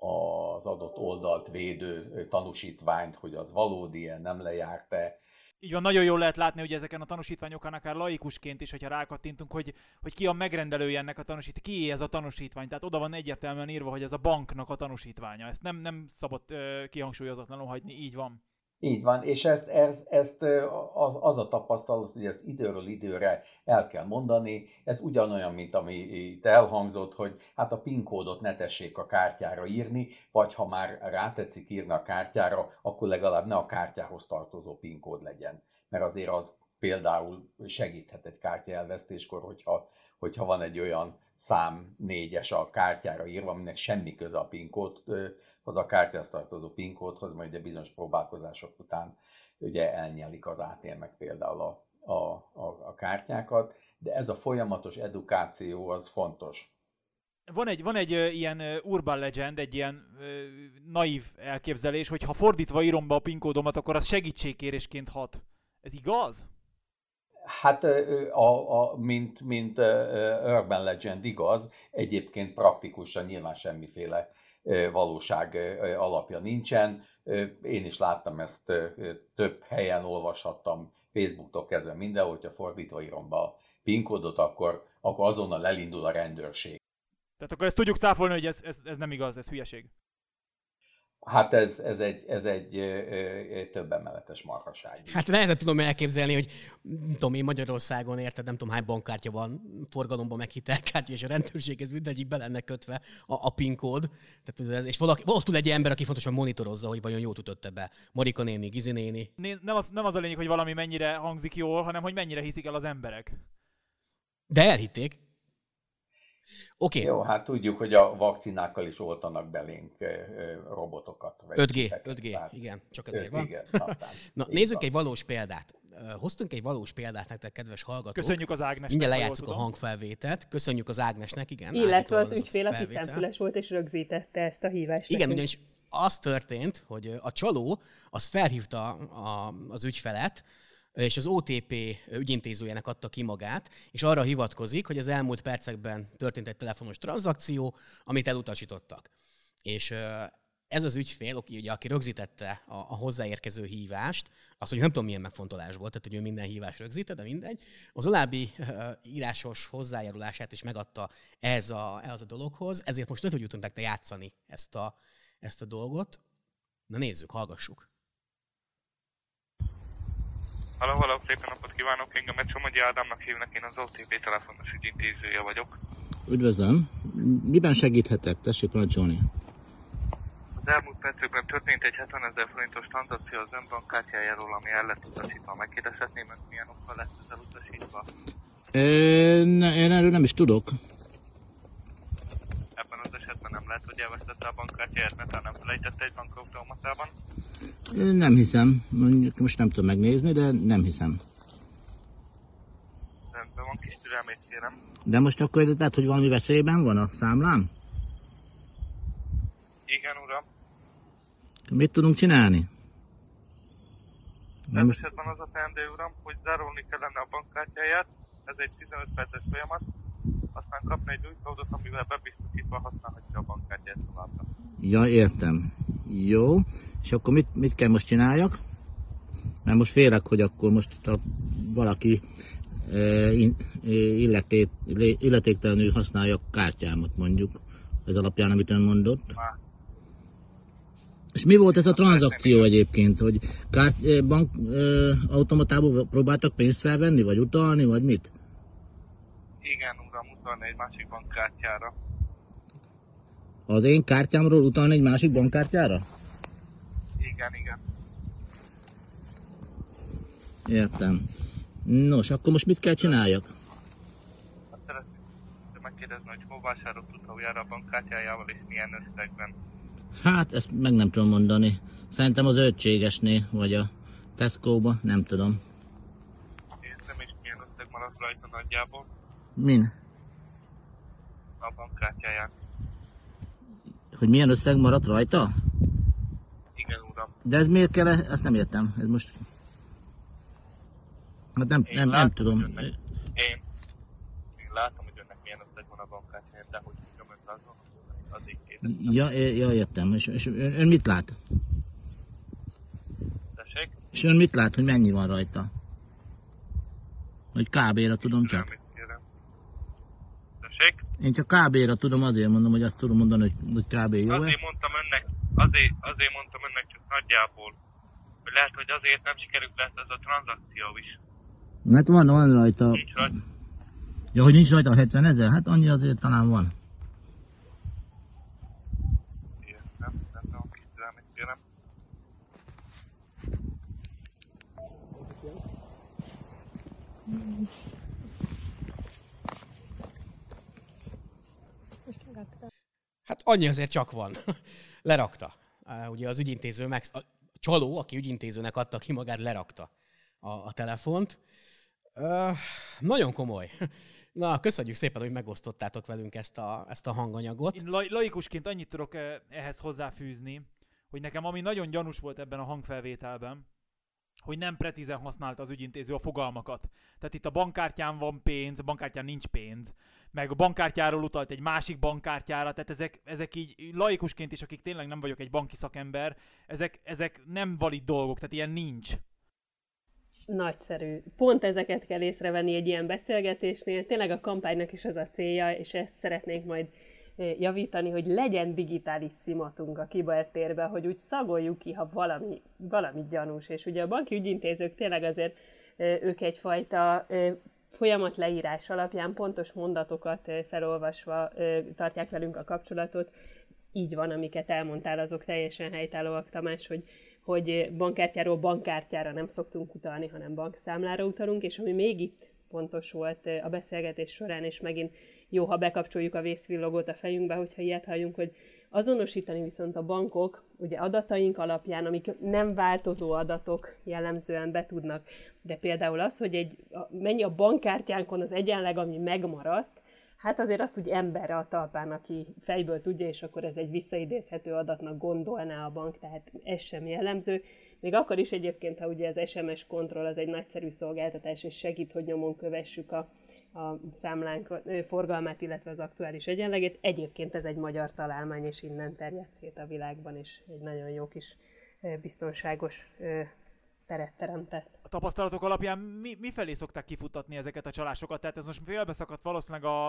az adott oldalt védő tanúsítványt, hogy az valódi-e, nem lejárt-e, Így van, nagyon jól lehet látni, hogy ezeken a tanúsítványokon akár laikusként is, hogyha rákattintunk, hogy, hogy ki a megrendelője ennek a tanúsítvány, ki ez a tanúsítvány. Tehát oda van egyértelműen írva, hogy ez a banknak a tanúsítványa. Ezt nem, nem szabad uh, kihangsúlyozatlanul hagyni, így van. Így van, és ezt, ezt, ezt az, az a tapasztalat, hogy ezt időről időre el kell mondani, ez ugyanolyan, mint ami itt elhangzott, hogy hát a PIN kódot ne tessék a kártyára írni, vagy ha már rátetszik írni a kártyára, akkor legalább ne a kártyához tartozó PIN kód legyen. Mert azért az például segíthet egy kártya elvesztéskor, hogyha, hogyha van egy olyan szám négyes a kártyára írva, aminek semmi köze a PIN kód az a kártyához tartozó PIN kódhoz, majd ugye bizonyos próbálkozások után ugye elnyelik az ATM-ek például a, a, a, a kártyákat, de ez a folyamatos edukáció az fontos. Van egy, van egy ilyen urban legend, egy ilyen uh, naív elképzelés, hogy ha fordítva írom be a PIN kódomat, akkor az segítségkérésként hat. Ez igaz? Hát, a, a, mint, mint urban legend igaz, egyébként praktikusan nyilván semmiféle valóság alapja nincsen. Én is láttam ezt több helyen, olvashattam Facebooktól kezdve minden, hogyha fordítva írom be a PIN akkor, akkor azonnal elindul a rendőrség. Tehát akkor ezt tudjuk cáfolni, hogy ez, ez, ez nem igaz, ez hülyeség. Hát ez, ez egy, ez egy, több emeletes marhaság. Hát nehezen tudom elképzelni, hogy nem tudom én Magyarországon érted, nem tudom hány bankkártya van forgalomban meg hitelkártya, és a rendőrség ez mindegyik be lenne kötve a, a PIN kód. Tehát ez, és valaki, ott tud egy ember, aki fontosan monitorozza, hogy vajon jól ütötte be. Marika néni, Gizi néni. Nem az, nem az a lényeg, hogy valami mennyire hangzik jól, hanem hogy mennyire hiszik el az emberek. De elhitték. Oké. Okay. Jó, hát tudjuk, hogy a vakcinákkal is oltanak belénk robotokat. 5G, 5G, tehát igen, csak ezért van. Igen, Na, [LAUGHS] nézzük van. egy valós példát. Hoztunk egy valós példát nektek, kedves hallgatók. Köszönjük az Ágnesnek. Mindjárt lejátszuk a hangfelvételt. Köszönjük az Ágnesnek, igen. Illetve az ügyfél, aki szemfüles volt és rögzítette ezt a hívást. Igen, nekünk. ugyanis az történt, hogy a csaló az felhívta a, az ügyfelet, és az OTP ügyintézőjének adta ki magát, és arra hivatkozik, hogy az elmúlt percekben történt egy telefonos tranzakció, amit elutasítottak. És ez az ügyfél, aki, ugye, aki rögzítette a, a hozzáérkező hívást, azt, hogy nem tudom, milyen megfontolás volt, tehát hogy ő minden hívás rögzített, de mindegy, az alábbi uh, írásos hozzájárulását is megadta ez a, ez a dologhoz, ezért most nem tudjuk nektek játszani ezt a, ezt a dolgot. Na nézzük, hallgassuk. Halló, halló, szépen napot kívánok, engem egy Somogyi Ádámnak hívnak, én az OTP telefonos ügyintézője vagyok. Üdvözlöm, miben segíthetek? Tessék parancsolni. Az elmúlt percekben történt egy 70 ezer forintos tranzakció az önbankkártyájáról, ami el lett utasítva. Megkérdezhetném, hogy milyen okkal lett ez elutasítva? É, ne, én erről nem is tudok. Nem lehet, hogy elvesztette a bankkártyáját, mert nem felejtette egy bankautomatában? Nem hiszem. Mondjuk most nem tudom megnézni, de nem hiszem. Rendben van, kis türelmét kérem. De most akkor lehet, hogy valami veszélyben van a számlám? Igen, uram. Mit tudunk csinálni? Nem most... esetben az a teendő, uram, hogy zárolni kellene a bankkártyáját, ez egy 15 perces folyamat, aztán kapna egy új kódot, amivel bebiztosítva használhatja a bankkártyát továbbra. Ja, értem. Jó. És akkor mit, mit kell most csináljak? Mert most félek, hogy akkor most a, valaki e, e illetét, illetéktelenül használja a kártyámat mondjuk. Ez alapján, amit ön mondott. Már. És mi volt ez a tranzakció egyébként, hogy kárt, e, bank e, automatából próbáltak pénzt felvenni, vagy utalni, vagy mit? Igen, utalni egy másik bankkártyára. Az én kártyámról utalni egy másik bankkártyára? Igen, igen. Értem. Nos, akkor most mit kell csináljak? Hát szeretném megkérdezni, hogy hol vásárolt utoljára a bankkártyájával és milyen összegben. Hát, ezt meg nem tudom mondani. Szerintem az ötségesné, vagy a Tesco-ba, nem tudom. Értem, és milyen összeg maradt rajta nagyjából? Min? A bankkártyáján. Hogy milyen összeg maradt rajta? De ez miért kell, ezt nem értem. Ez most... Hát nem, nem, látom, nem tudom. Önnek, én, én látom, hogy önnek milyen összeg van a bankkártyáján, de hogy tudom önt azon, azért kérdeztem. Ja, ja, értem. És, és ön, ön mit lát? Tessék? És ön mit lát, hogy mennyi van rajta? Hogy kb-ra tudom csak. Tessék? Én csak kb-ra tudom, azért mondom, hogy azt tudom mondani, hogy, hogy kb jó Azért mondtam önnek, azért, azért mondtam önnek csak nagyjából, hogy lehet, hogy azért nem sikerült lesz ez a tranzakció is. Hát van, van rajta. Nincs rajta. Ja, hogy nincs rajta 70 ezer? Hát annyi azért talán van. Ilyen, Nem, nem, nem, kis türelmét kérem. Hát annyi azért csak van. [LAUGHS] Lerakta. Ugye az ügyintéző meg, a csaló, aki ügyintézőnek adta ki magát, lerakta a, a telefont. Nagyon komoly. Na, köszönjük szépen, hogy megosztottátok velünk ezt a, ezt a hanganyagot. Én lai- laikusként annyit tudok eh, ehhez hozzáfűzni, hogy nekem ami nagyon gyanús volt ebben a hangfelvételben, hogy nem precízen használta az ügyintéző a fogalmakat. Tehát itt a bankkártyán van pénz, a bankkártyán nincs pénz, meg a bankkártyáról utalt egy másik bankkártyára, tehát ezek, ezek így laikusként is, akik tényleg nem vagyok egy banki szakember, ezek, ezek nem valid dolgok, tehát ilyen nincs. Nagyszerű. Pont ezeket kell észrevenni egy ilyen beszélgetésnél. Tényleg a kampánynak is az a célja, és ezt szeretnénk majd eh, javítani, hogy legyen digitális szimatunk a kibertérbe, hogy úgy szagoljuk ki, ha valami, valami gyanús. És ugye a banki ügyintézők tényleg azért eh, ők egyfajta eh, folyamat leírás alapján pontos mondatokat felolvasva tartják velünk a kapcsolatot. Így van, amiket elmondtál, azok teljesen helytállóak, Tamás, hogy hogy bankkártyáról bankkártyára nem szoktunk utalni, hanem bankszámlára utalunk, és ami még itt fontos volt a beszélgetés során, és megint jó, ha bekapcsoljuk a vészvillogót a fejünkbe, hogyha ilyet halljunk, hogy azonosítani viszont a bankok, ugye adataink alapján, amik nem változó adatok jellemzően betudnak, de például az, hogy egy, mennyi a bankkártyánkon az egyenleg, ami megmaradt, Hát azért azt úgy emberre a talpán, aki fejből tudja, és akkor ez egy visszaidézhető adatnak gondolná a bank, tehát ez sem jellemző. Még akkor is egyébként, ha ugye az SMS kontroll az egy nagyszerű szolgáltatás, és segít, hogy nyomon kövessük a, a számlánk forgalmát, illetve az aktuális egyenlegét. Egyébként ez egy magyar találmány, és innen terjed szét a világban, és egy nagyon jó kis biztonságos teret teremtett. A tapasztalatok alapján mi, mi felé szokták kifutatni ezeket a csalásokat? Tehát ez most félbeszakadt valószínűleg a,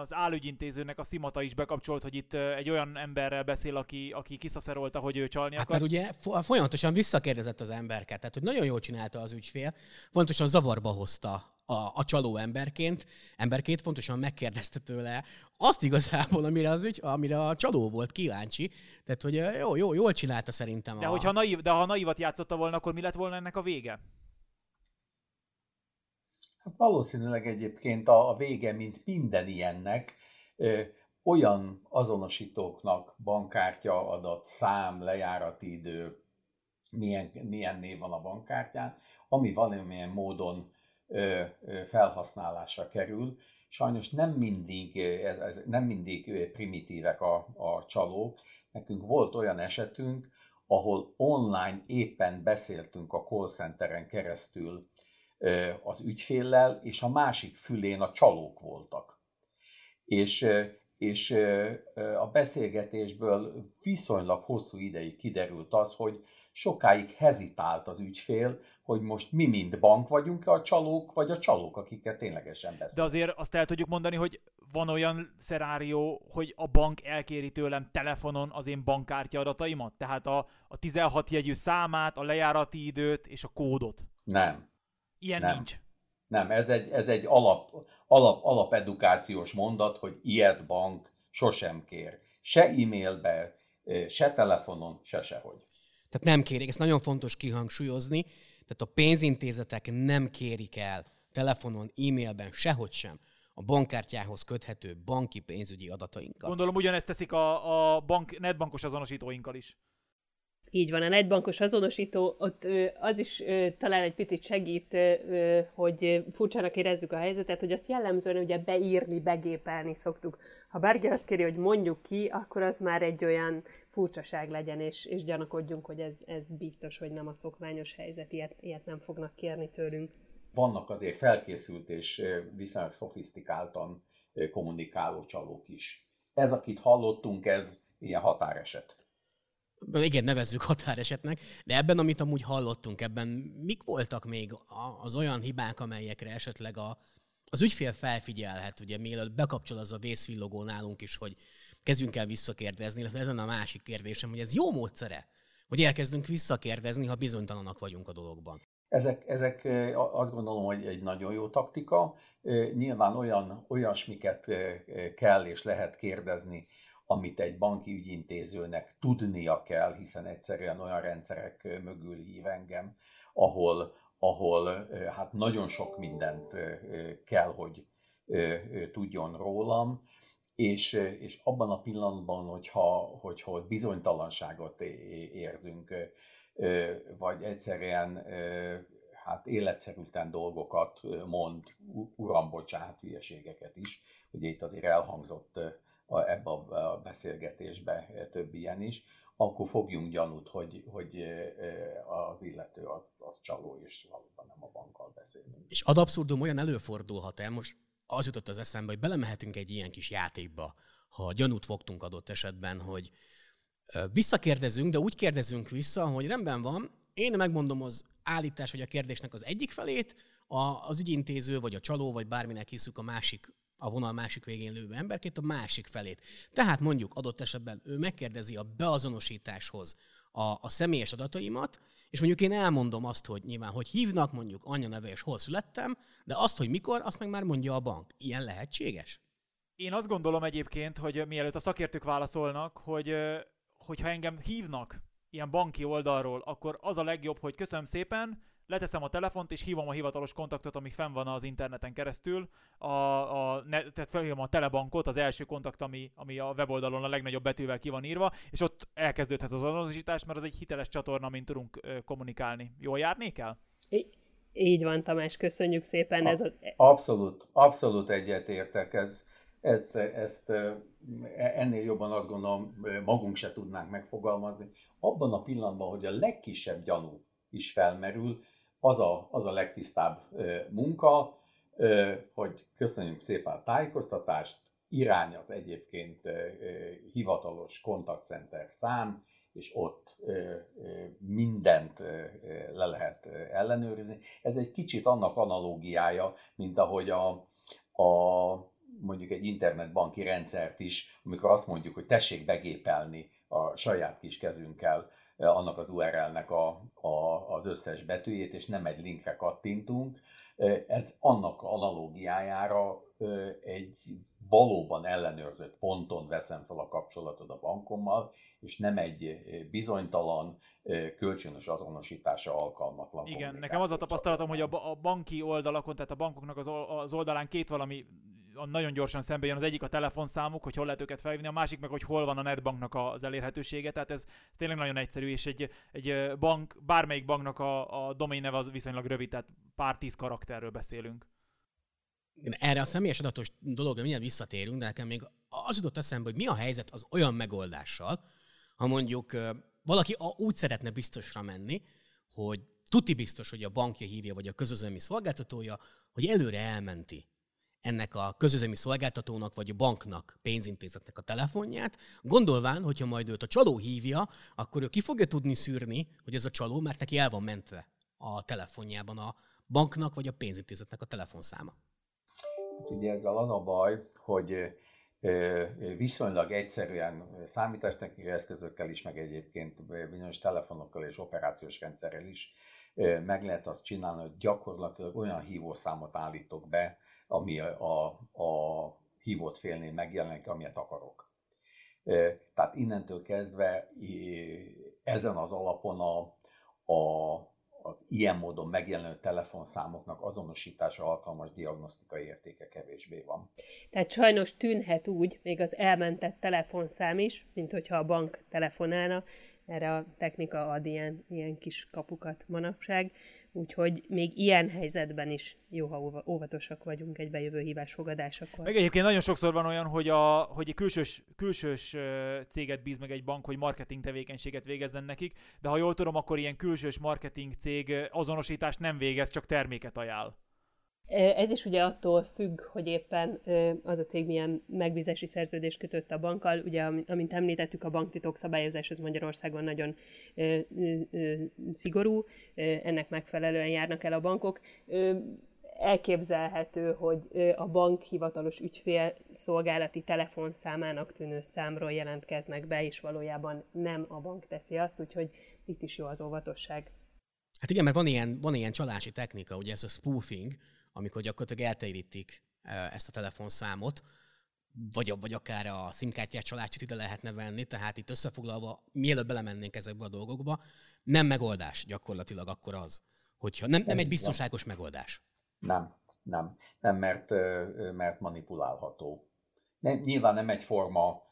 az állügyintézőnek a szimata is bekapcsolt, hogy itt egy olyan emberrel beszél, aki, aki kiszaszerolta, hogy ő csalni Hát akar. mert ugye fo- folyamatosan visszakérdezett az emberket, tehát hogy nagyon jól csinálta az ügyfél, fontosan zavarba hozta a, a csaló emberként, emberként fontosan megkérdezte tőle azt igazából, amire, az amire a csaló volt kíváncsi. Tehát, hogy jó, jó, jól csinálta szerintem. De, a... hogyha naív, de ha naívat játszotta volna, akkor mi lett volna ennek a vége? Hát valószínűleg egyébként a, a vége, mint minden ilyennek, ö, olyan azonosítóknak, bankkártya adat, szám, lejárati idő, milyen, milyen név van a bankkártyán, ami valamilyen módon felhasználásra kerül. Sajnos nem mindig, ez, ez, nem mindig primitívek a, a csalók. Nekünk volt olyan esetünk, ahol online éppen beszéltünk a call centeren keresztül az ügyféllel, és a másik fülén a csalók voltak. És, és a beszélgetésből viszonylag hosszú ideig kiderült az, hogy sokáig hezitált az ügyfél, hogy most mi mind bank vagyunk a csalók, vagy a csalók, akikkel ténylegesen De beszélünk. azért azt el tudjuk mondani, hogy van olyan szerárió, hogy a bank elkéri tőlem telefonon az én bankkártya adataimat? Tehát a, a 16 jegyű számát, a lejárati időt és a kódot. Nem. Ilyen Nem. nincs. Nem, ez egy, ez egy alap, alap, alapedukációs mondat, hogy ilyet bank sosem kér. Se e-mailbe, se telefonon, se sehogy. Tehát nem kérik, ezt nagyon fontos kihangsúlyozni, tehát a pénzintézetek nem kérik el telefonon, e-mailben, sehogy sem a bankkártyához köthető banki pénzügyi adatainkat. Gondolom ugyanezt teszik a, a bank, netbankos azonosítóinkkal is. Így van, a netbankos azonosító, ott az is talán egy picit segít, hogy furcsának érezzük a helyzetet, hogy azt jellemzően ugye beírni, begépelni szoktuk. Ha bárki azt kéri, hogy mondjuk ki, akkor az már egy olyan furcsaság legyen, és, és gyanakodjunk, hogy ez, ez biztos, hogy nem a szokványos helyzet, ilyet, ilyet nem fognak kérni tőlünk. Vannak azért felkészült és viszonylag szofisztikáltan kommunikáló csalók is. Ez, akit hallottunk, ez ilyen határeset. igen, nevezzük határesetnek, de ebben, amit amúgy hallottunk, ebben mik voltak még az olyan hibák, amelyekre esetleg a, az ügyfél felfigyelhet, ugye mielőtt bekapcsol az a vészvillogó nálunk is, hogy kezdjünk el visszakérdezni, illetve ez a másik kérdésem, hogy ez jó módszere, hogy elkezdünk visszakérdezni, ha bizonytalanak vagyunk a dologban. Ezek, ezek azt gondolom, hogy egy nagyon jó taktika. Nyilván olyan, olyasmiket kell és lehet kérdezni, amit egy banki ügyintézőnek tudnia kell, hiszen egyszerűen olyan rendszerek mögül hív engem, ahol, ahol hát nagyon sok mindent kell, hogy tudjon rólam, és, és abban a pillanatban, hogyha, hogyha bizonytalanságot érzünk, vagy egyszerűen hát életszerűtlen dolgokat mond, uram, bocsánat, hülyeségeket is. Ugye itt azért elhangzott ebbe a beszélgetésbe több ilyen is, akkor fogjunk gyanút, hogy, hogy az illető az, az csaló, és valóban nem a bankkal beszélünk. És ad abszurdum olyan előfordulhat el, most az jutott az eszembe, hogy belemehetünk egy ilyen kis játékba, ha gyanút fogtunk adott esetben, hogy visszakérdezünk, de úgy kérdezünk vissza, hogy rendben van, én megmondom az állítás, hogy a kérdésnek az egyik felét, a, az ügyintéző, vagy a csaló, vagy bárminek hiszük a másik a vonal másik végén lévő emberként a másik felét. Tehát mondjuk adott esetben ő megkérdezi a beazonosításhoz a, a személyes adataimat, és mondjuk én elmondom azt, hogy nyilván, hogy hívnak, mondjuk anya neve és hol születtem, de azt, hogy mikor, azt meg már mondja a bank. Ilyen lehetséges? Én azt gondolom egyébként, hogy mielőtt a szakértők válaszolnak, hogy hogyha engem hívnak ilyen banki oldalról, akkor az a legjobb, hogy köszönöm szépen, leteszem a telefont, és hívom a hivatalos kontaktot, ami fenn van az interneten keresztül, a, a, ne, tehát felhívom a telebankot, az első kontakt, ami, ami a weboldalon a legnagyobb betűvel ki van írva, és ott elkezdődhet az azonosítás, mert az egy hiteles csatorna, mint tudunk ö, kommunikálni. Jól járnék el? I- így van, Tamás, köszönjük szépen. A, ez a... Abszolút, abszolút egyetértek. Ez, ezt, ezt ennél jobban azt gondolom magunk se tudnánk megfogalmazni. Abban a pillanatban, hogy a legkisebb gyanú is felmerül, az a, az a legtisztább munka, hogy köszönjük szépen a tájékoztatást, irány az egyébként hivatalos kontaktcenter szám, és ott mindent le lehet ellenőrizni. Ez egy kicsit annak analógiája, mint ahogy a, a mondjuk egy internetbanki rendszert is, amikor azt mondjuk, hogy tessék begépelni a saját kis kezünkkel annak az URL-nek a, a, az összes betűjét, és nem egy linkre kattintunk. Ez annak analógiájára egy valóban ellenőrzött ponton veszem fel a kapcsolatot a bankommal, és nem egy bizonytalan, kölcsönös azonosítása alkalmatlan. Igen, nekem az a tapasztalatom, hogy a, a banki oldalakon, tehát a bankoknak az oldalán két valami nagyon gyorsan szembe jön az egyik a telefonszámuk, hogy hol lehet őket felhívni, a másik meg, hogy hol van a netbanknak az elérhetősége, tehát ez, tényleg nagyon egyszerű, és egy, egy bank, bármelyik banknak a, a domain neve az viszonylag rövid, tehát pár tíz karakterről beszélünk. Erre a személyes adatos dologra milyen visszatérünk, de nekem még az jutott eszembe, hogy mi a helyzet az olyan megoldással, ha mondjuk valaki úgy szeretne biztosra menni, hogy tuti biztos, hogy a bankja hívja, vagy a közözemi szolgáltatója, hogy előre elmenti ennek a közözemi szolgáltatónak vagy a banknak, pénzintézetnek a telefonját, gondolván, hogyha majd őt a csaló hívja, akkor ő ki fogja tudni szűrni, hogy ez a csaló, mert neki el van mentve a telefonjában a banknak vagy a pénzintézetnek a telefonszáma. Hát ugye ezzel az a baj, hogy viszonylag egyszerűen számítástechnikai eszközökkel is, meg egyébként bizonyos telefonokkal és operációs rendszerrel is meg lehet azt csinálni, hogy gyakorlatilag olyan hívószámot állítok be, ami a, a hívott félnél megjelenik, amilyet akarok. Tehát innentől kezdve ezen az alapon a, a, az ilyen módon megjelenő telefonszámoknak azonosítása alkalmas diagnosztikai értéke kevésbé van. Tehát sajnos tűnhet úgy, még az elmentett telefonszám is, mint hogyha a bank telefonálna, erre a technika ad ilyen, ilyen kis kapukat manapság, Úgyhogy még ilyen helyzetben is jó, ha óvatosak vagyunk egy bejövő hívás fogadásakor. Meg egyébként nagyon sokszor van olyan, hogy, a, hogy egy külsős, külsős céget bíz meg egy bank, hogy marketing tevékenységet végezzen nekik, de ha jól tudom, akkor ilyen külsős marketing cég azonosítást nem végez, csak terméket ajánl. Ez is ugye attól függ, hogy éppen az a cég milyen megbízási szerződést kötött a bankkal. Ugye, amint említettük, a banktitok szabályozás az Magyarországon nagyon szigorú, ennek megfelelően járnak el a bankok elképzelhető, hogy a bank hivatalos ügyfél szolgálati telefonszámának tűnő számról jelentkeznek be, és valójában nem a bank teszi azt, úgyhogy itt is jó az óvatosság. Hát igen, mert van ilyen, van ilyen csalási technika, ugye ez a spoofing, amikor gyakorlatilag eltérítik ezt a telefonszámot, vagy, vagy akár a SIM-kártyás csalácsit ide lehetne venni, tehát itt összefoglalva, mielőtt belemennénk ezekbe a dolgokba, nem megoldás gyakorlatilag akkor az, hogyha nem, nem egy biztonságos megoldás. Nem, nem, nem, mert, mert manipulálható. Nem, nyilván nem egyforma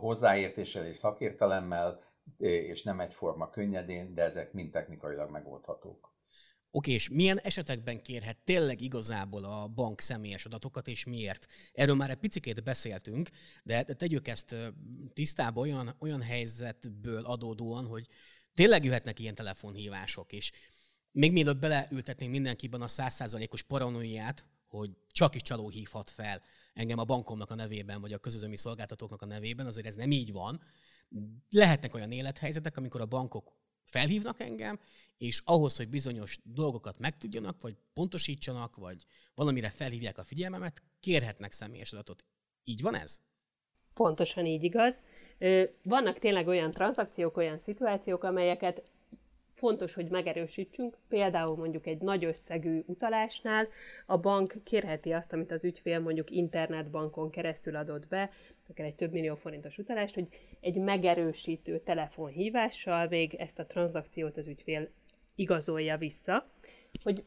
hozzáértéssel és szakértelemmel, és nem egyforma könnyedén, de ezek mind technikailag megoldhatók. Oké, és milyen esetekben kérhet tényleg igazából a bank személyes adatokat, és miért? Erről már egy picit beszéltünk, de tegyük ezt tisztába olyan, olyan helyzetből adódóan, hogy tényleg jöhetnek ilyen telefonhívások, és még mielőtt beleültetnénk mindenkiben a százszázalékos paranoiát, hogy csak is csaló hívhat fel engem a bankomnak a nevében, vagy a közözömi szolgáltatóknak a nevében, azért ez nem így van. Lehetnek olyan élethelyzetek, amikor a bankok felhívnak engem, és ahhoz, hogy bizonyos dolgokat megtudjanak, vagy pontosítsanak, vagy valamire felhívják a figyelmemet, kérhetnek személyes adatot. Így van ez? Pontosan így igaz. Vannak tényleg olyan tranzakciók, olyan szituációk, amelyeket fontos, hogy megerősítsünk, például mondjuk egy nagy összegű utalásnál a bank kérheti azt, amit az ügyfél mondjuk internetbankon keresztül adott be, akár egy több millió forintos utalást, hogy egy megerősítő telefonhívással még ezt a tranzakciót az ügyfél igazolja vissza, hogy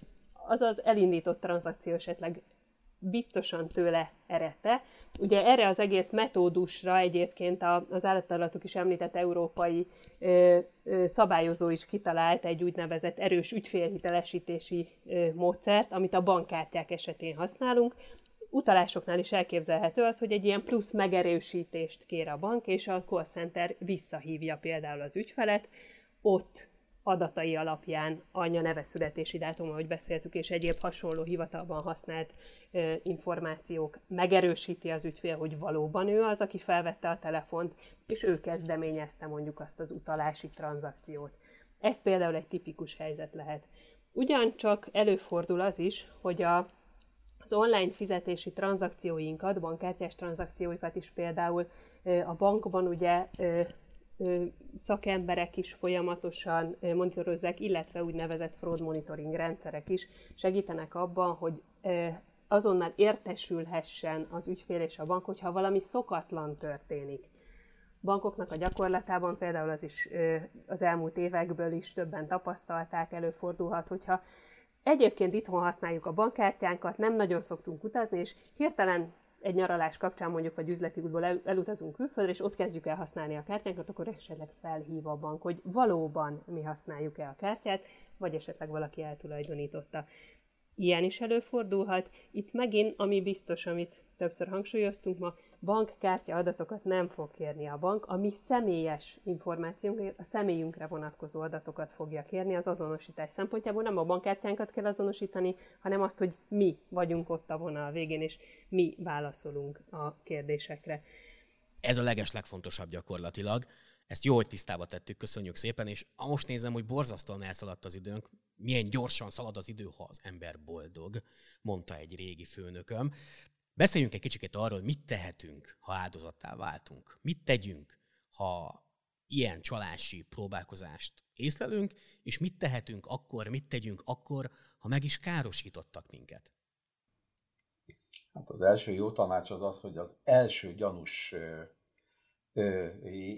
az az elindított tranzakció esetleg biztosan tőle eredte. Ugye erre az egész metódusra egyébként az állattalatok is említett európai ö, ö, szabályozó is kitalált egy úgynevezett erős ügyfélhitelesítési módszert, amit a bankkártyák esetén használunk. Utalásoknál is elképzelhető az, hogy egy ilyen plusz megerősítést kér a bank, és a call center visszahívja például az ügyfelet, ott adatai alapján anya neve születési dátum, ahogy beszéltük, és egyéb hasonló hivatalban használt ö, információk megerősíti az ügyfél, hogy valóban ő az, aki felvette a telefont, és ő kezdeményezte mondjuk azt az utalási tranzakciót. Ez például egy tipikus helyzet lehet. Ugyancsak előfordul az is, hogy a, az online fizetési tranzakcióinkat, bankkártyás tranzakcióikat is például a bankban ugye szakemberek is folyamatosan monitorozzák, illetve úgynevezett fraud monitoring rendszerek is segítenek abban, hogy azonnal értesülhessen az ügyfél és a bank, hogyha valami szokatlan történik. Bankoknak a gyakorlatában például az is az elmúlt évekből is többen tapasztalták, előfordulhat, hogyha egyébként itthon használjuk a bankkártyánkat, nem nagyon szoktunk utazni, és hirtelen egy nyaralás kapcsán mondjuk, vagy üzleti útból el, elutazunk külföldre, és ott kezdjük el használni a kártyánkat, akkor esetleg felhív a bank, hogy valóban mi használjuk-e a kártyát, vagy esetleg valaki eltulajdonította. Ilyen is előfordulhat. Itt megint, ami biztos, amit többször hangsúlyoztunk ma, bankkártya adatokat nem fog kérni a bank, a mi személyes információnk, a személyünkre vonatkozó adatokat fogja kérni az azonosítás szempontjából. Nem a bankkártyánkat kell azonosítani, hanem azt, hogy mi vagyunk ott a vonal végén, és mi válaszolunk a kérdésekre. Ez a leges legfontosabb gyakorlatilag. Ezt jó, hogy tisztába tettük, köszönjük szépen, és most nézem, hogy borzasztóan elszaladt az időnk. Milyen gyorsan szalad az idő, ha az ember boldog, mondta egy régi főnököm. Beszéljünk egy kicsit arról, hogy mit tehetünk, ha áldozattá váltunk. Mit tegyünk, ha ilyen csalási próbálkozást észlelünk, és mit tehetünk akkor, mit tegyünk akkor, ha meg is károsítottak minket. Hát az első jó tanács az az, hogy az első gyanús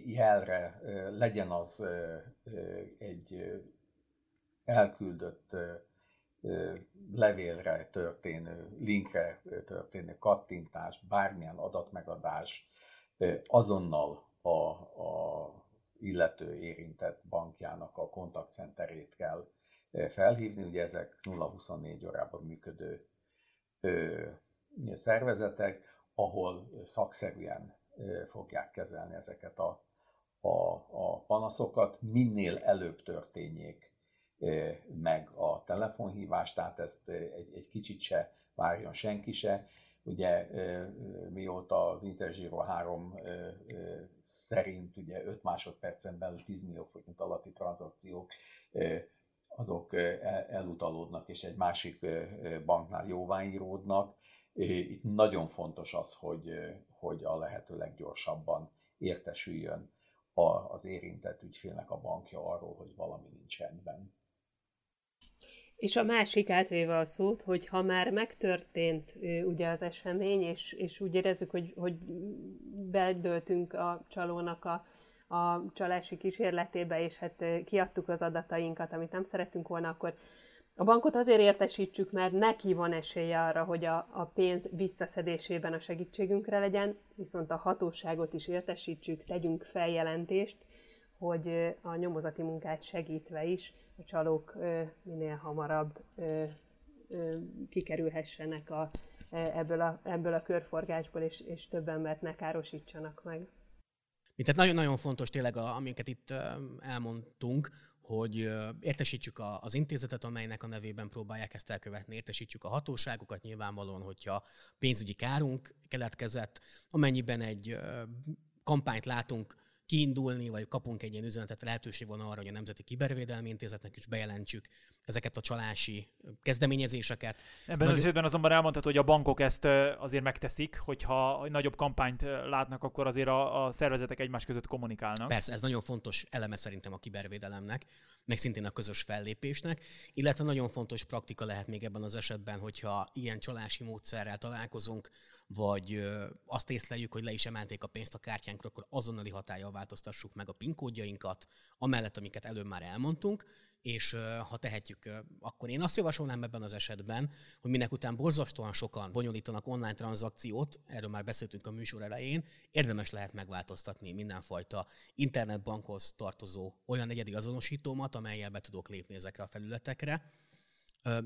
jelre legyen az egy elküldött levélre történő, linkre történő kattintás, bármilyen adatmegadás azonnal a, a illető érintett bankjának a kontaktcenterét kell felhívni. Ugye ezek 0-24 órában működő szervezetek, ahol szakszerűen fogják kezelni ezeket a, a, a panaszokat. Minél előbb történjék meg a telefonhívást, tehát ezt egy, egy kicsit se várjon senki se. Ugye mióta az Interzsiro 3 szerint ugye 5 másodpercen belül 10 millió forint alatti tranzakciók azok elutalódnak és egy másik banknál jóváíródnak. Itt nagyon fontos az, hogy, hogy a lehető leggyorsabban értesüljön az érintett ügyfélnek a bankja arról, hogy valami nincs rendben. És a másik átvéve a szót, hogy ha már megtörtént ugye az esemény, és, és úgy érezzük, hogy, hogy bedöltünk a csalónak a, a csalási kísérletébe, és hát kiadtuk az adatainkat, amit nem szerettünk volna, akkor a bankot azért értesítsük, mert neki van esélye arra, hogy a, a pénz visszaszedésében a segítségünkre legyen, viszont a hatóságot is értesítsük, tegyünk feljelentést, hogy a nyomozati munkát segítve is a csalók minél hamarabb kikerülhessenek a, ebből, a, ebből a körforgásból, és, és több embert ne károsítsanak meg. Tehát nagyon-nagyon fontos tényleg, a, amiket itt elmondtunk, hogy értesítsük az intézetet, amelynek a nevében próbálják ezt elkövetni, értesítsük a hatóságokat nyilvánvalóan, hogyha pénzügyi kárunk keletkezett, amennyiben egy kampányt látunk kiindulni, vagy kapunk egy ilyen üzenetet, lehetőség van arra, hogy a Nemzeti Kibervédelmi Intézetnek is bejelentsük ezeket a csalási kezdeményezéseket. Ebben Nagy... az esetben azonban elmondható, hogy a bankok ezt azért megteszik, hogyha nagyobb kampányt látnak, akkor azért a, a szervezetek egymás között kommunikálnak. Persze, ez nagyon fontos eleme szerintem a kibervédelemnek, meg szintén a közös fellépésnek, illetve nagyon fontos praktika lehet még ebben az esetben, hogyha ilyen csalási módszerrel találkozunk, vagy azt észleljük, hogy le is emelték a pénzt a kártyánkra, akkor azonnali hatája változtassuk meg a PIN kódjainkat, amellett, amiket előbb már elmondtunk, és ha tehetjük, akkor én azt javasolnám ebben az esetben, hogy minek után borzasztóan sokan bonyolítanak online tranzakciót, erről már beszéltünk a műsor elején, érdemes lehet megváltoztatni mindenfajta internetbankhoz tartozó olyan egyedi azonosítómat, amelyel be tudok lépni ezekre a felületekre.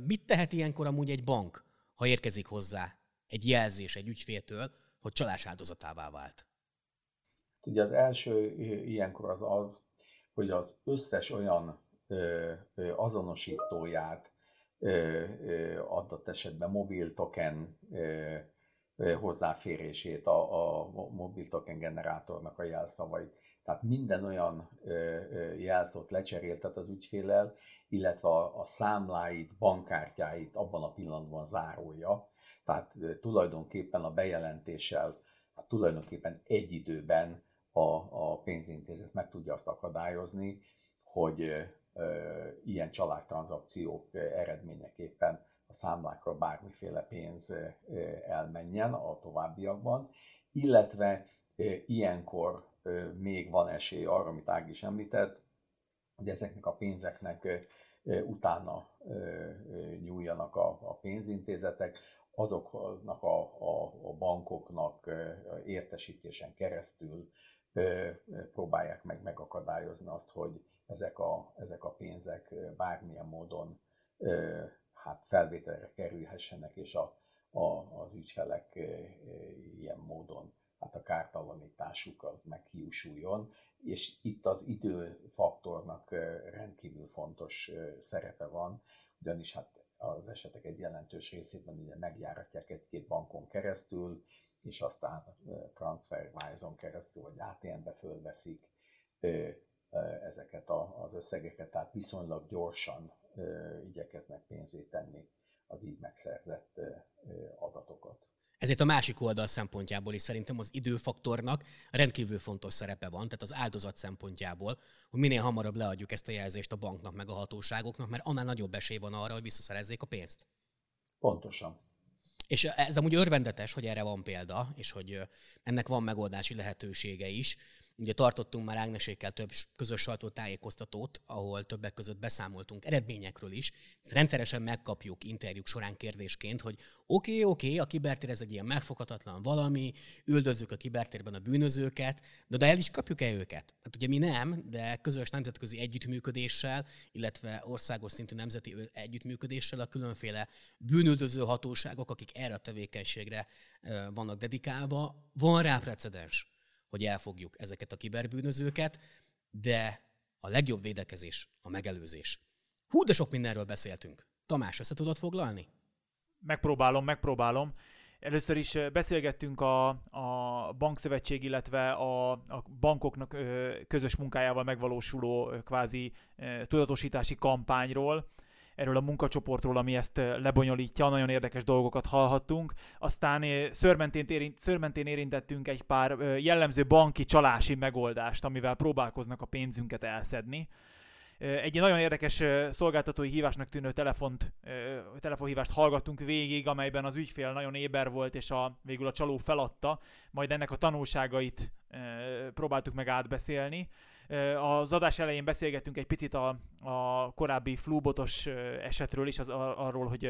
Mit tehet ilyenkor amúgy egy bank, ha érkezik hozzá egy jelzés egy ügyféltől, hogy csalás áldozatává vált? Ugye az első ilyenkor az az, hogy az összes olyan ö, ö, azonosítóját ö, ö, adott esetben mobil token ö, ö, hozzáférését, a, a mobil token generátornak a jelszavait. Tehát minden olyan ö, ö, jelszót lecseréltet az ügyfélel, illetve a, a számláit, bankkártyáit abban a pillanatban zárolja, tehát tulajdonképpen a bejelentéssel, hát tulajdonképpen egy időben a, a pénzintézet meg tudja azt akadályozni, hogy ö, ilyen családtranzakciók eredményeképpen a számlákra bármiféle pénz elmenjen a továbbiakban, illetve ilyenkor még van esély arra, amit Ág is említett, hogy ezeknek a pénzeknek utána nyúljanak a pénzintézetek, azoknak a, a, a bankoknak értesítésen keresztül próbálják meg megakadályozni azt, hogy ezek a, ezek a pénzek bármilyen módon hát felvételre kerülhessenek, és a, a, az ügyfelek ilyen módon hát a kártalanításuk az meghiúsuljon, és itt az időfaktornak rendkívül fontos szerepe van, ugyanis hát az esetek egy jelentős részében ugye megjáratják egy-két bankon keresztül, és aztán TransferWise-on keresztül, vagy ATM-be fölveszik ezeket az összegeket, tehát viszonylag gyorsan igyekeznek pénzét tenni az így megszerzett adatokat. Ezért a másik oldal szempontjából is szerintem az időfaktornak rendkívül fontos szerepe van, tehát az áldozat szempontjából, hogy minél hamarabb leadjuk ezt a jelzést a banknak meg a hatóságoknak, mert annál nagyobb esély van arra, hogy visszaszerezzék a pénzt. Pontosan. És ez amúgy örvendetes, hogy erre van példa, és hogy ennek van megoldási lehetősége is. Ugye tartottunk már Ágnesékkel több közös sajtótájékoztatót, ahol többek között beszámoltunk eredményekről is. Rendszeresen megkapjuk interjúk során kérdésként, hogy oké, okay, oké, okay, a kibertér ez egy ilyen megfoghatatlan valami, üldözzük a kibertérben a bűnözőket, de, de el is kapjuk-e őket? Hát ugye mi nem, de közös nemzetközi együttműködéssel, illetve országos szintű nemzeti együttműködéssel a különféle bűnüldöző hatóságok, akik erre a tevékenységre vannak dedikálva, van rá precedens hogy elfogjuk ezeket a kiberbűnözőket, de a legjobb védekezés a megelőzés. Hú, de sok mindenről beszéltünk. Tamás, össze tudod foglalni? Megpróbálom, megpróbálom. Először is beszélgettünk a, a bankszövetség, illetve a, a bankoknak közös munkájával megvalósuló kvázi tudatosítási kampányról, erről a munkacsoportról, ami ezt lebonyolítja, nagyon érdekes dolgokat hallhattunk. Aztán szörmentén, érint, szörmentén érintettünk egy pár jellemző banki csalási megoldást, amivel próbálkoznak a pénzünket elszedni egy nagyon érdekes szolgáltatói hívásnak tűnő telefont, telefonhívást hallgattunk végig, amelyben az ügyfél nagyon éber volt, és a, végül a csaló feladta, majd ennek a tanulságait próbáltuk meg átbeszélni. Az adás elején beszélgettünk egy picit a, a korábbi flúbotos esetről is, az, arról, hogy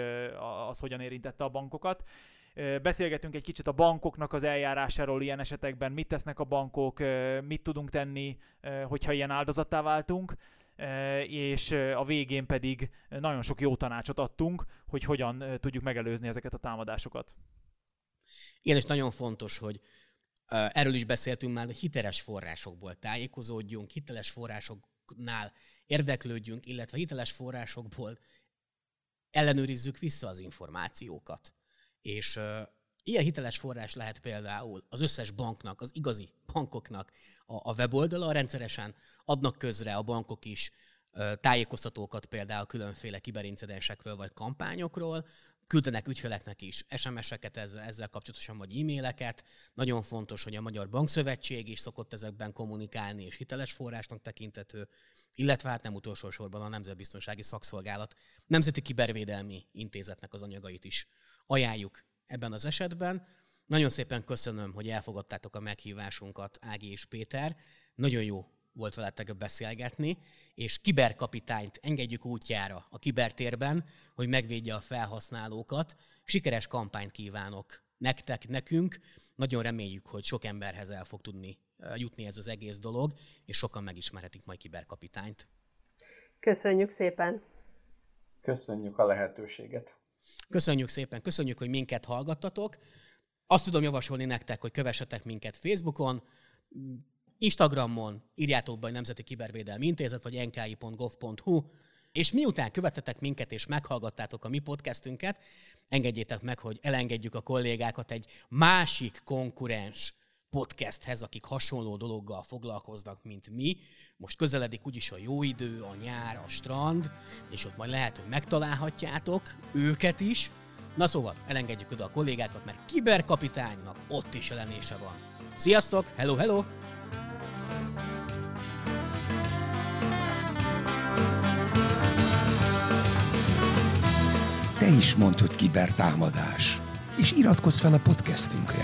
az hogyan érintette a bankokat. Beszélgetünk egy kicsit a bankoknak az eljárásáról ilyen esetekben, mit tesznek a bankok, mit tudunk tenni, hogyha ilyen áldozattá váltunk és a végén pedig nagyon sok jó tanácsot adtunk, hogy hogyan tudjuk megelőzni ezeket a támadásokat. Igen, és nagyon fontos, hogy erről is beszéltünk már, hogy hiteles forrásokból tájékozódjunk, hiteles forrásoknál érdeklődjünk, illetve hiteles forrásokból ellenőrizzük vissza az információkat. És Ilyen hiteles forrás lehet például az összes banknak, az igazi bankoknak a, a weboldala, rendszeresen adnak közre a bankok is tájékoztatókat például különféle kiberincidensekről vagy kampányokról, küldenek ügyfeleknek is SMS-eket ezzel, ezzel kapcsolatosan, vagy e-maileket. Nagyon fontos, hogy a Magyar Bankszövetség is szokott ezekben kommunikálni, és hiteles forrásnak tekintető, illetve hát nem utolsó sorban a Nemzetbiztonsági Szakszolgálat Nemzeti Kibervédelmi Intézetnek az anyagait is ajánljuk ebben az esetben. Nagyon szépen köszönöm, hogy elfogadtátok a meghívásunkat, Ági és Péter. Nagyon jó volt veletek beszélgetni, és kiberkapitányt engedjük útjára a kibertérben, hogy megvédje a felhasználókat. Sikeres kampányt kívánok nektek, nekünk. Nagyon reméljük, hogy sok emberhez el fog tudni jutni ez az egész dolog, és sokan megismerhetik majd kiberkapitányt. Köszönjük szépen! Köszönjük a lehetőséget! Köszönjük szépen, köszönjük, hogy minket hallgattatok. Azt tudom javasolni nektek, hogy kövessetek minket Facebookon, Instagramon, írjátok be a Nemzeti Kibervédelmi Intézet, vagy nki.gov.hu, és miután követetek minket és meghallgattátok a mi podcastünket, engedjétek meg, hogy elengedjük a kollégákat egy másik konkurens podcasthez, akik hasonló dologgal foglalkoznak, mint mi. Most közeledik úgyis a jó idő, a nyár, a strand, és ott majd lehet, hogy megtalálhatjátok őket is. Na szóval, elengedjük oda a kollégákat, mert kiberkapitánynak ott is jelenése van. Sziasztok! Hello, hello! Te is mondtad kibertámadás, és iratkozz fel a podcastünkre.